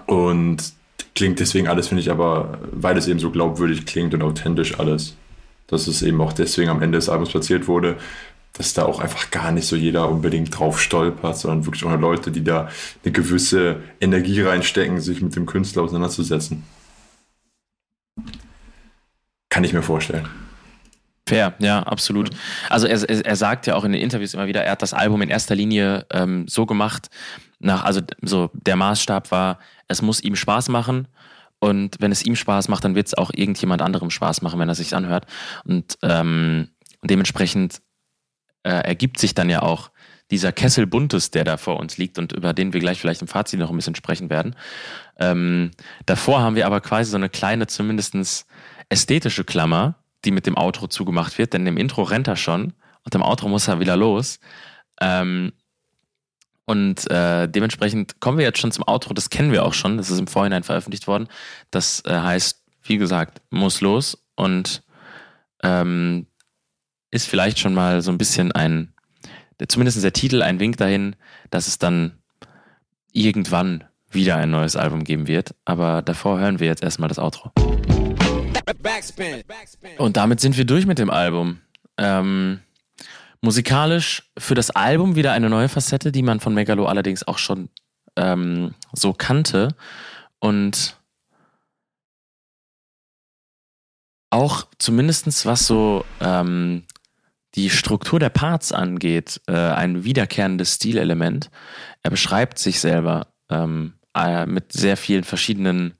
und klingt deswegen alles, finde ich, aber weil es eben so glaubwürdig klingt und authentisch alles, dass es eben auch deswegen am Ende des Albums platziert wurde, dass da auch einfach gar nicht so jeder unbedingt drauf stolpert, sondern wirklich auch Leute, die da eine gewisse Energie reinstecken, sich mit dem Künstler auseinanderzusetzen. Kann ich mir vorstellen. Fair, ja, absolut. Also er, er, sagt ja auch in den Interviews immer wieder, er hat das Album in erster Linie ähm, so gemacht, nach, also so der Maßstab war, es muss ihm Spaß machen und wenn es ihm Spaß macht, dann wird es auch irgendjemand anderem Spaß machen, wenn er sich anhört. Und ähm, dementsprechend äh, ergibt sich dann ja auch dieser Kessel Buntes, der da vor uns liegt und über den wir gleich vielleicht im Fazit noch ein bisschen sprechen werden. Ähm, davor haben wir aber quasi so eine kleine, zumindest ästhetische Klammer, die mit dem Outro zugemacht wird, denn im Intro rennt er schon und im Outro muss er wieder los. Ähm, und äh, dementsprechend kommen wir jetzt schon zum Outro, das kennen wir auch schon, das ist im Vorhinein veröffentlicht worden. Das äh, heißt, wie gesagt, muss los und ähm, ist vielleicht schon mal so ein bisschen ein, zumindest der Titel, ein Wink dahin, dass es dann irgendwann wieder ein neues Album geben wird. Aber davor hören wir jetzt erstmal das Outro. Und damit sind wir durch mit dem Album. Ähm, musikalisch für das Album wieder eine neue Facette, die man von Megalo allerdings auch schon ähm, so kannte. Und auch zumindestens was so ähm, die Struktur der Parts angeht, äh, ein wiederkehrendes Stilelement. Er beschreibt sich selber ähm, äh, mit sehr vielen verschiedenen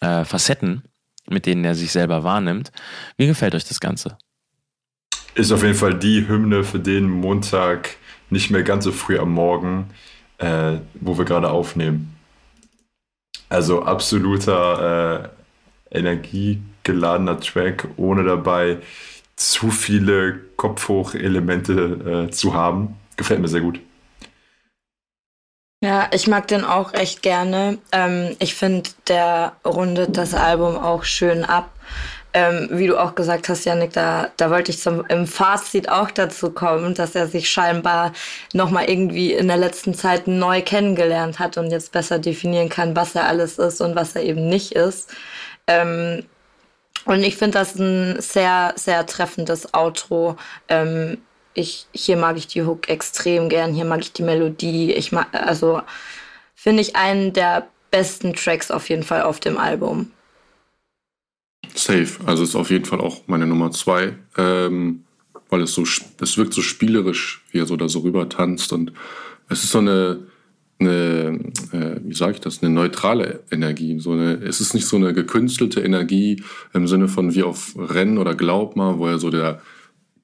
äh, Facetten, mit denen er sich selber wahrnimmt. Wie gefällt euch das Ganze? Ist auf jeden Fall die Hymne für den Montag nicht mehr ganz so früh am Morgen, äh, wo wir gerade aufnehmen. Also absoluter äh, energiegeladener Track, ohne dabei zu viele Kopfhoch-Elemente äh, zu haben. Gefällt mir sehr gut. Ja, ich mag den auch echt gerne. Ähm, ich finde, der rundet das Album auch schön ab. Ähm, wie du auch gesagt hast, Janik, da, da wollte ich zum, im Fazit auch dazu kommen, dass er sich scheinbar nochmal irgendwie in der letzten Zeit neu kennengelernt hat und jetzt besser definieren kann, was er alles ist und was er eben nicht ist. Ähm, und ich finde das ein sehr, sehr treffendes Outro. Ähm, ich, hier mag ich die Hook extrem gern, hier mag ich die Melodie. Ich mag, also finde ich einen der besten Tracks auf jeden Fall auf dem Album. Safe, also ist auf jeden Fall auch meine Nummer zwei. Ähm, weil es so, es wirkt so spielerisch, wie er so da so rüber tanzt und es ist so eine, eine äh, wie sage ich das, eine neutrale Energie. So eine, es ist nicht so eine gekünstelte Energie im Sinne von wie auf Rennen oder Glaub mal, wo er so der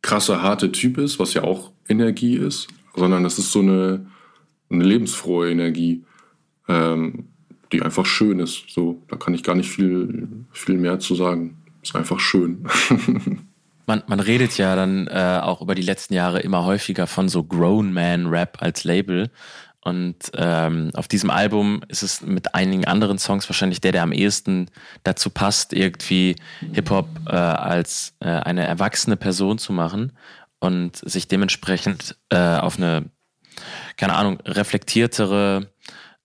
krasse, harte Typ ist, was ja auch Energie ist, sondern es ist so eine, eine lebensfrohe Energie, ähm, die einfach schön ist. So, da kann ich gar nicht viel, viel mehr zu sagen. Ist einfach schön. man, man redet ja dann äh, auch über die letzten Jahre immer häufiger von so Grown Man Rap als Label. Und ähm, auf diesem Album ist es mit einigen anderen Songs wahrscheinlich der, der am ehesten dazu passt, irgendwie Hip-Hop äh, als äh, eine erwachsene Person zu machen und sich dementsprechend äh, auf eine, keine Ahnung, reflektiertere,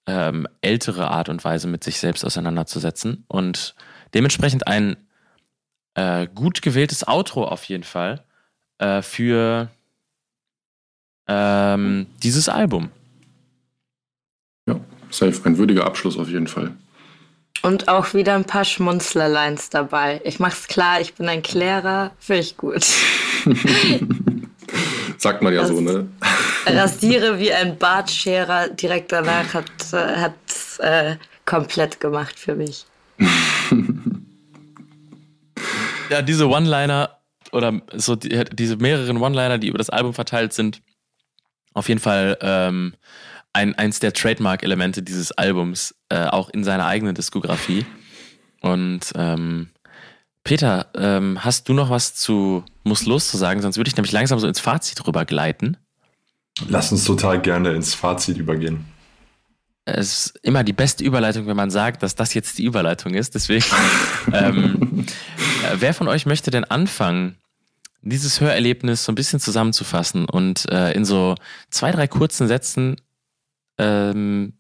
ähm, ältere Art und Weise mit sich selbst auseinanderzusetzen. Und dementsprechend ein äh, gut gewähltes Outro auf jeden Fall äh, für ähm, dieses Album. Safe. Ein würdiger Abschluss auf jeden Fall. Und auch wieder ein paar Schmunzlerlines dabei. Ich mach's klar, ich bin ein Klärer, finde ich gut. Sagt man ja das so, ne? Rasiere wie ein Bartscherer direkt danach hat, hat äh, komplett gemacht für mich. ja, diese One-Liner oder so die, diese mehreren One-Liner, die über das Album verteilt sind, auf jeden Fall ähm, ein, eins der Trademark-Elemente dieses Albums, äh, auch in seiner eigenen Diskografie. Und ähm, Peter, ähm, hast du noch was zu Muss los zu sagen? Sonst würde ich nämlich langsam so ins Fazit rübergleiten. Lass uns total gerne ins Fazit übergehen es ist immer die beste Überleitung, wenn man sagt, dass das jetzt die Überleitung ist. Deswegen, ähm, äh, wer von euch möchte denn anfangen, dieses Hörerlebnis so ein bisschen zusammenzufassen und äh, in so zwei, drei kurzen Sätzen ähm,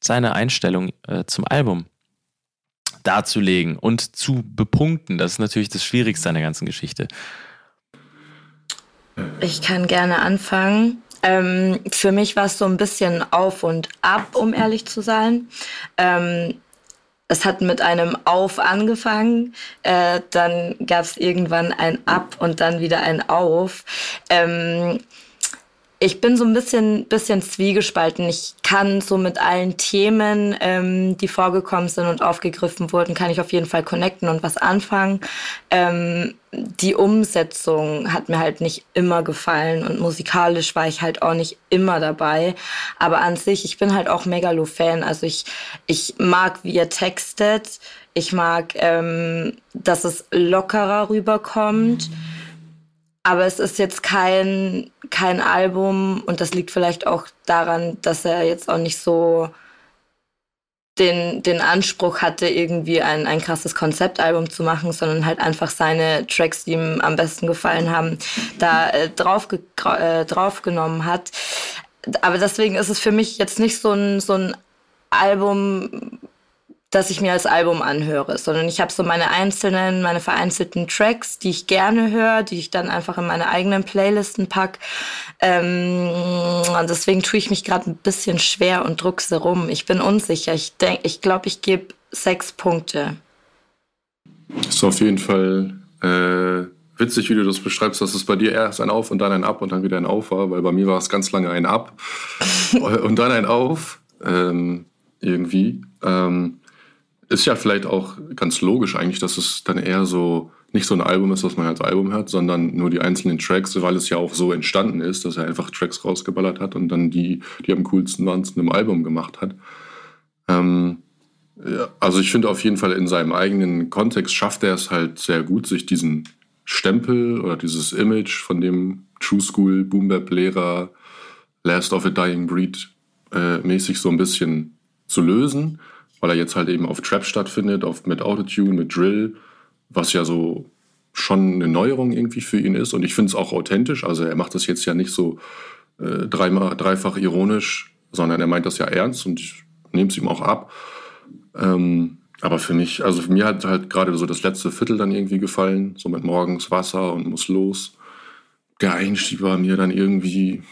seine Einstellung äh, zum Album darzulegen und zu bepunkten? Das ist natürlich das Schwierigste an der ganzen Geschichte. Ich kann gerne anfangen. Ähm, für mich war es so ein bisschen auf und ab, um ehrlich zu sein. Ähm, es hat mit einem Auf angefangen, äh, dann gab es irgendwann ein Ab und dann wieder ein Auf. Ähm, ich bin so ein bisschen, bisschen zwiegespalten. Ich kann so mit allen Themen, ähm, die vorgekommen sind und aufgegriffen wurden, kann ich auf jeden Fall connecten und was anfangen. Ähm, die Umsetzung hat mir halt nicht immer gefallen und musikalisch war ich halt auch nicht immer dabei. Aber an sich, ich bin halt auch Megalo-Fan. Also ich, ich mag, wie er textet. Ich mag, ähm, dass es lockerer rüberkommt. Mhm aber es ist jetzt kein, kein Album und das liegt vielleicht auch daran, dass er jetzt auch nicht so den, den Anspruch hatte, irgendwie ein, ein krasses Konzeptalbum zu machen, sondern halt einfach seine Tracks, die ihm am besten gefallen haben, da äh, drauf, äh, draufgenommen hat. Aber deswegen ist es für mich jetzt nicht so ein, so ein Album, dass ich mir als Album anhöre, sondern ich habe so meine einzelnen, meine vereinzelten Tracks, die ich gerne höre, die ich dann einfach in meine eigenen Playlisten pack. Ähm, und deswegen tue ich mich gerade ein bisschen schwer und druckse rum. Ich bin unsicher. Ich denke, ich glaube, ich gebe sechs Punkte. Das ist auf jeden Fall äh, witzig, wie du das beschreibst, dass es bei dir erst ein Auf und dann ein Ab und dann wieder ein Auf war, weil bei mir war es ganz lange ein Ab und dann ein Auf. Ähm, irgendwie. Ähm, ist ja vielleicht auch ganz logisch eigentlich, dass es dann eher so nicht so ein Album ist, was man als Album hört, sondern nur die einzelnen Tracks, weil es ja auch so entstanden ist, dass er einfach Tracks rausgeballert hat und dann die, die am coolsten waren, zu einem Album gemacht hat. Ähm, ja, also ich finde auf jeden Fall in seinem eigenen Kontext schafft er es halt sehr gut, sich diesen Stempel oder dieses Image von dem True School Boom Bap Lehrer Last of a Dying Breed äh, mäßig so ein bisschen zu lösen weil er jetzt halt eben auf Trap stattfindet, auf, mit Autotune, mit Drill, was ja so schon eine Neuerung irgendwie für ihn ist. Und ich finde es auch authentisch. Also er macht das jetzt ja nicht so äh, dreimal, dreifach ironisch, sondern er meint das ja ernst und ich nehme es ihm auch ab. Ähm, aber für mich, also für mir hat halt gerade so das letzte Viertel dann irgendwie gefallen, so mit morgens Wasser und muss los. Der Einstieg war mir dann irgendwie,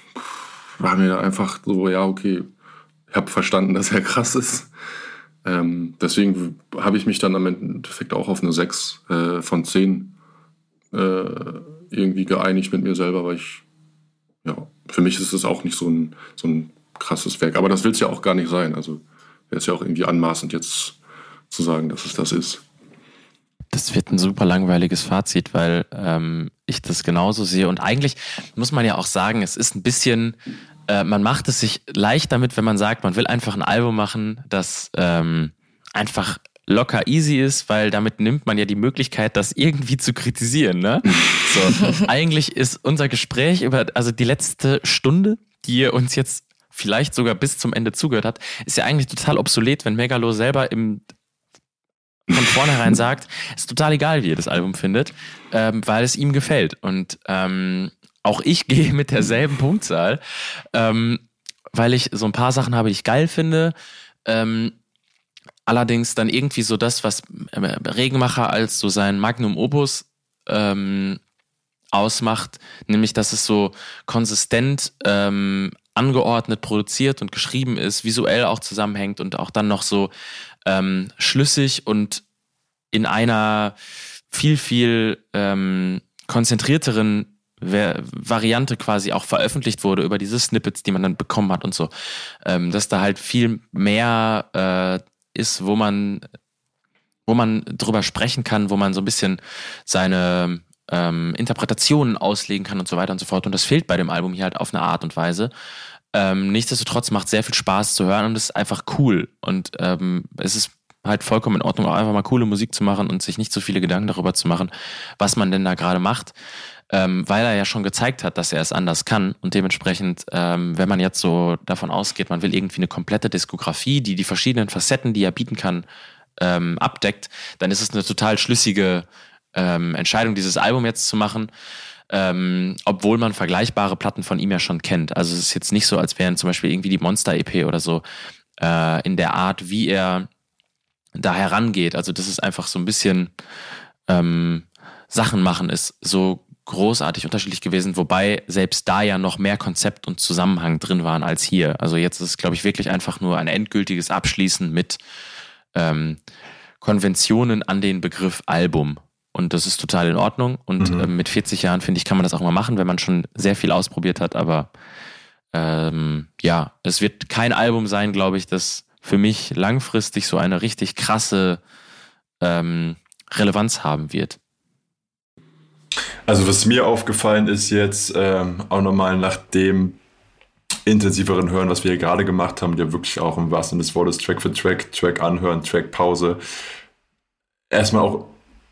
war mir einfach so, ja, okay, ich habe verstanden, dass er krass ist. Ähm, deswegen habe ich mich dann am Endeffekt auch auf eine 6 äh, von 10 äh, irgendwie geeinigt mit mir selber, weil ich, ja, für mich ist es auch nicht so ein, so ein krasses Werk. Aber das will es ja auch gar nicht sein. Also wäre es ja auch irgendwie anmaßend, jetzt zu sagen, dass es das ist. Das wird ein super langweiliges Fazit, weil ähm, ich das genauso sehe. Und eigentlich muss man ja auch sagen, es ist ein bisschen, äh, man macht es sich leicht damit, wenn man sagt, man will einfach ein Album machen, das ähm, einfach locker easy ist, weil damit nimmt man ja die Möglichkeit, das irgendwie zu kritisieren. Ne? So, eigentlich ist unser Gespräch über, also die letzte Stunde, die ihr uns jetzt vielleicht sogar bis zum Ende zugehört hat, ist ja eigentlich total obsolet, wenn Megalo selber im von vornherein sagt, ist total egal, wie ihr das Album findet, ähm, weil es ihm gefällt. Und ähm, auch ich gehe mit derselben Punktzahl, ähm, weil ich so ein paar Sachen habe, die ich geil finde. Ähm, allerdings dann irgendwie so das, was äh, Regenmacher als so sein Magnum Opus ähm, ausmacht, nämlich dass es so konsistent ähm, angeordnet, produziert und geschrieben ist, visuell auch zusammenhängt und auch dann noch so ähm, schlüssig und in einer viel, viel ähm, konzentrierteren Variante quasi auch veröffentlicht wurde über diese Snippets, die man dann bekommen hat und so. Ähm, dass da halt viel mehr äh, ist, wo man, wo man drüber sprechen kann, wo man so ein bisschen seine ähm, Interpretationen auslegen kann und so weiter und so fort. Und das fehlt bei dem Album hier halt auf eine Art und Weise. Ähm, nichtsdestotrotz macht sehr viel Spaß zu hören und es ist einfach cool. Und ähm, es ist halt vollkommen in Ordnung, auch einfach mal coole Musik zu machen und sich nicht so viele Gedanken darüber zu machen, was man denn da gerade macht. Ähm, weil er ja schon gezeigt hat, dass er es anders kann. Und dementsprechend, ähm, wenn man jetzt so davon ausgeht, man will irgendwie eine komplette Diskografie, die die verschiedenen Facetten, die er bieten kann, ähm, abdeckt, dann ist es eine total schlüssige ähm, Entscheidung, dieses Album jetzt zu machen. Ähm, obwohl man vergleichbare Platten von ihm ja schon kennt. Also es ist jetzt nicht so, als wären zum Beispiel irgendwie die Monster-EP oder so äh, in der Art, wie er da herangeht. Also das ist einfach so ein bisschen ähm, Sachen machen ist so großartig unterschiedlich gewesen, wobei selbst da ja noch mehr Konzept und Zusammenhang drin waren als hier. Also jetzt ist es, glaube ich, wirklich einfach nur ein endgültiges Abschließen mit ähm, Konventionen an den Begriff Album. Und das ist total in Ordnung. Und mhm. ähm, mit 40 Jahren, finde ich, kann man das auch mal machen, wenn man schon sehr viel ausprobiert hat. Aber ähm, ja, es wird kein Album sein, glaube ich, das für mich langfristig so eine richtig krasse ähm, Relevanz haben wird. Also was mir aufgefallen ist jetzt, ähm, auch nochmal nach dem intensiveren Hören, was wir hier gerade gemacht haben, ja wirklich auch im wahrsten Sinne des Wortes Track für Track, Track anhören, Track Pause. Erstmal auch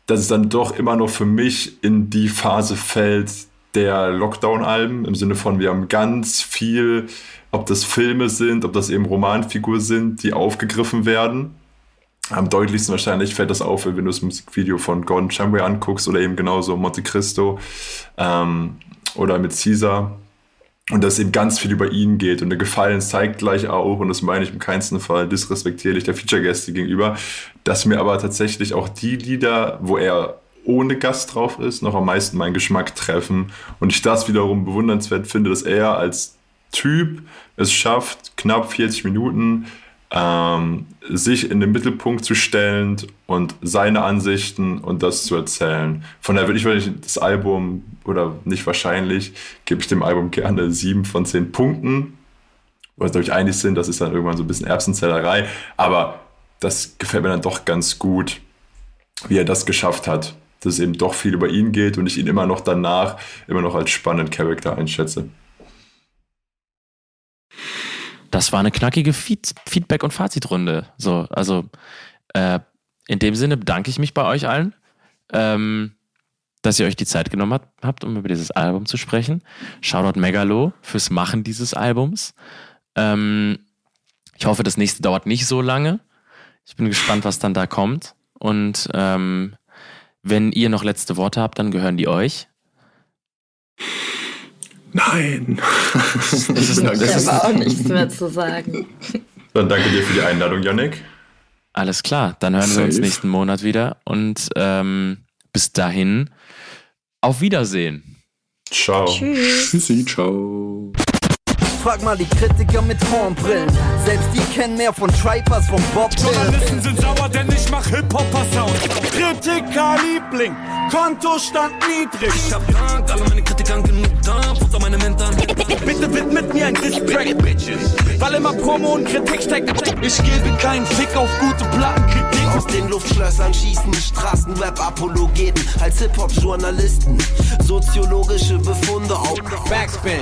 dass es dann doch immer noch für mich in die Phase fällt der Lockdown-Alben, im Sinne von, wir haben ganz viel, ob das Filme sind, ob das eben Romanfiguren sind, die aufgegriffen werden. Am deutlichsten wahrscheinlich fällt das auf, wenn du das Musikvideo von Gordon Chambray anguckst oder eben genauso Monte Cristo ähm, oder mit Caesar und dass eben ganz viel über ihn geht. Und der Gefallen zeigt gleich auch, und das meine ich im keinsten Fall disrespektierlich der Feature-Gäste gegenüber, dass mir aber tatsächlich auch die Lieder, wo er ohne Gast drauf ist, noch am meisten meinen Geschmack treffen. Und ich das wiederum bewundernswert finde, dass er als Typ es schafft, knapp 40 Minuten ähm, sich in den Mittelpunkt zu stellen und seine Ansichten und das zu erzählen. Von daher würde ich, wenn ich das Album, oder nicht wahrscheinlich, gebe ich dem Album gerne sieben von zehn Punkten. Weil wir uns einig sind, das ist dann irgendwann so ein bisschen Erbsenzellerei. Aber das gefällt mir dann doch ganz gut, wie er das geschafft hat. Dass es eben doch viel über ihn geht und ich ihn immer noch danach immer noch als spannenden Charakter einschätze. Das war eine knackige Feed Feedback- und Fazitrunde. So, also äh, in dem Sinne bedanke ich mich bei euch allen, ähm, dass ihr euch die Zeit genommen hat, habt, um über dieses Album zu sprechen. Shoutout Megalo fürs Machen dieses Albums. Ähm, ich hoffe, das nächste dauert nicht so lange. Ich bin gespannt, was dann da kommt. Und ähm, wenn ihr noch letzte Worte habt, dann gehören die euch. Nein. Das ist, das ist, aber auch nichts mehr zu sagen. Dann danke dir für die Einladung, Yannick. Alles klar, dann hören Safe. wir uns nächsten Monat wieder und ähm, bis dahin auf Wiedersehen. Ciao. Tschüss. Tschüssi, ciao. Frag mal die Kritiker mit Hornbrillen. Selbst die kennen mehr von Tripers vom Bob Journalisten sind sauer, denn ich mach Hip-Hopper-Sound. Kritiker-Liebling, Kontostand niedrig. Ich hab Dank, alle meine Kritikern genug da, Futter meine Mentoren. Bitte widmet mir ein Distrack, Bitches. Weil immer Promo und Kritik steckt. Ich gebe keinen Fick auf gute Plattenkritik. Aus den Luftschlössern schießen die Straßenrap-Apologeten als Hip-Hop-Journalisten. Soziologische Befunde auf Backspin.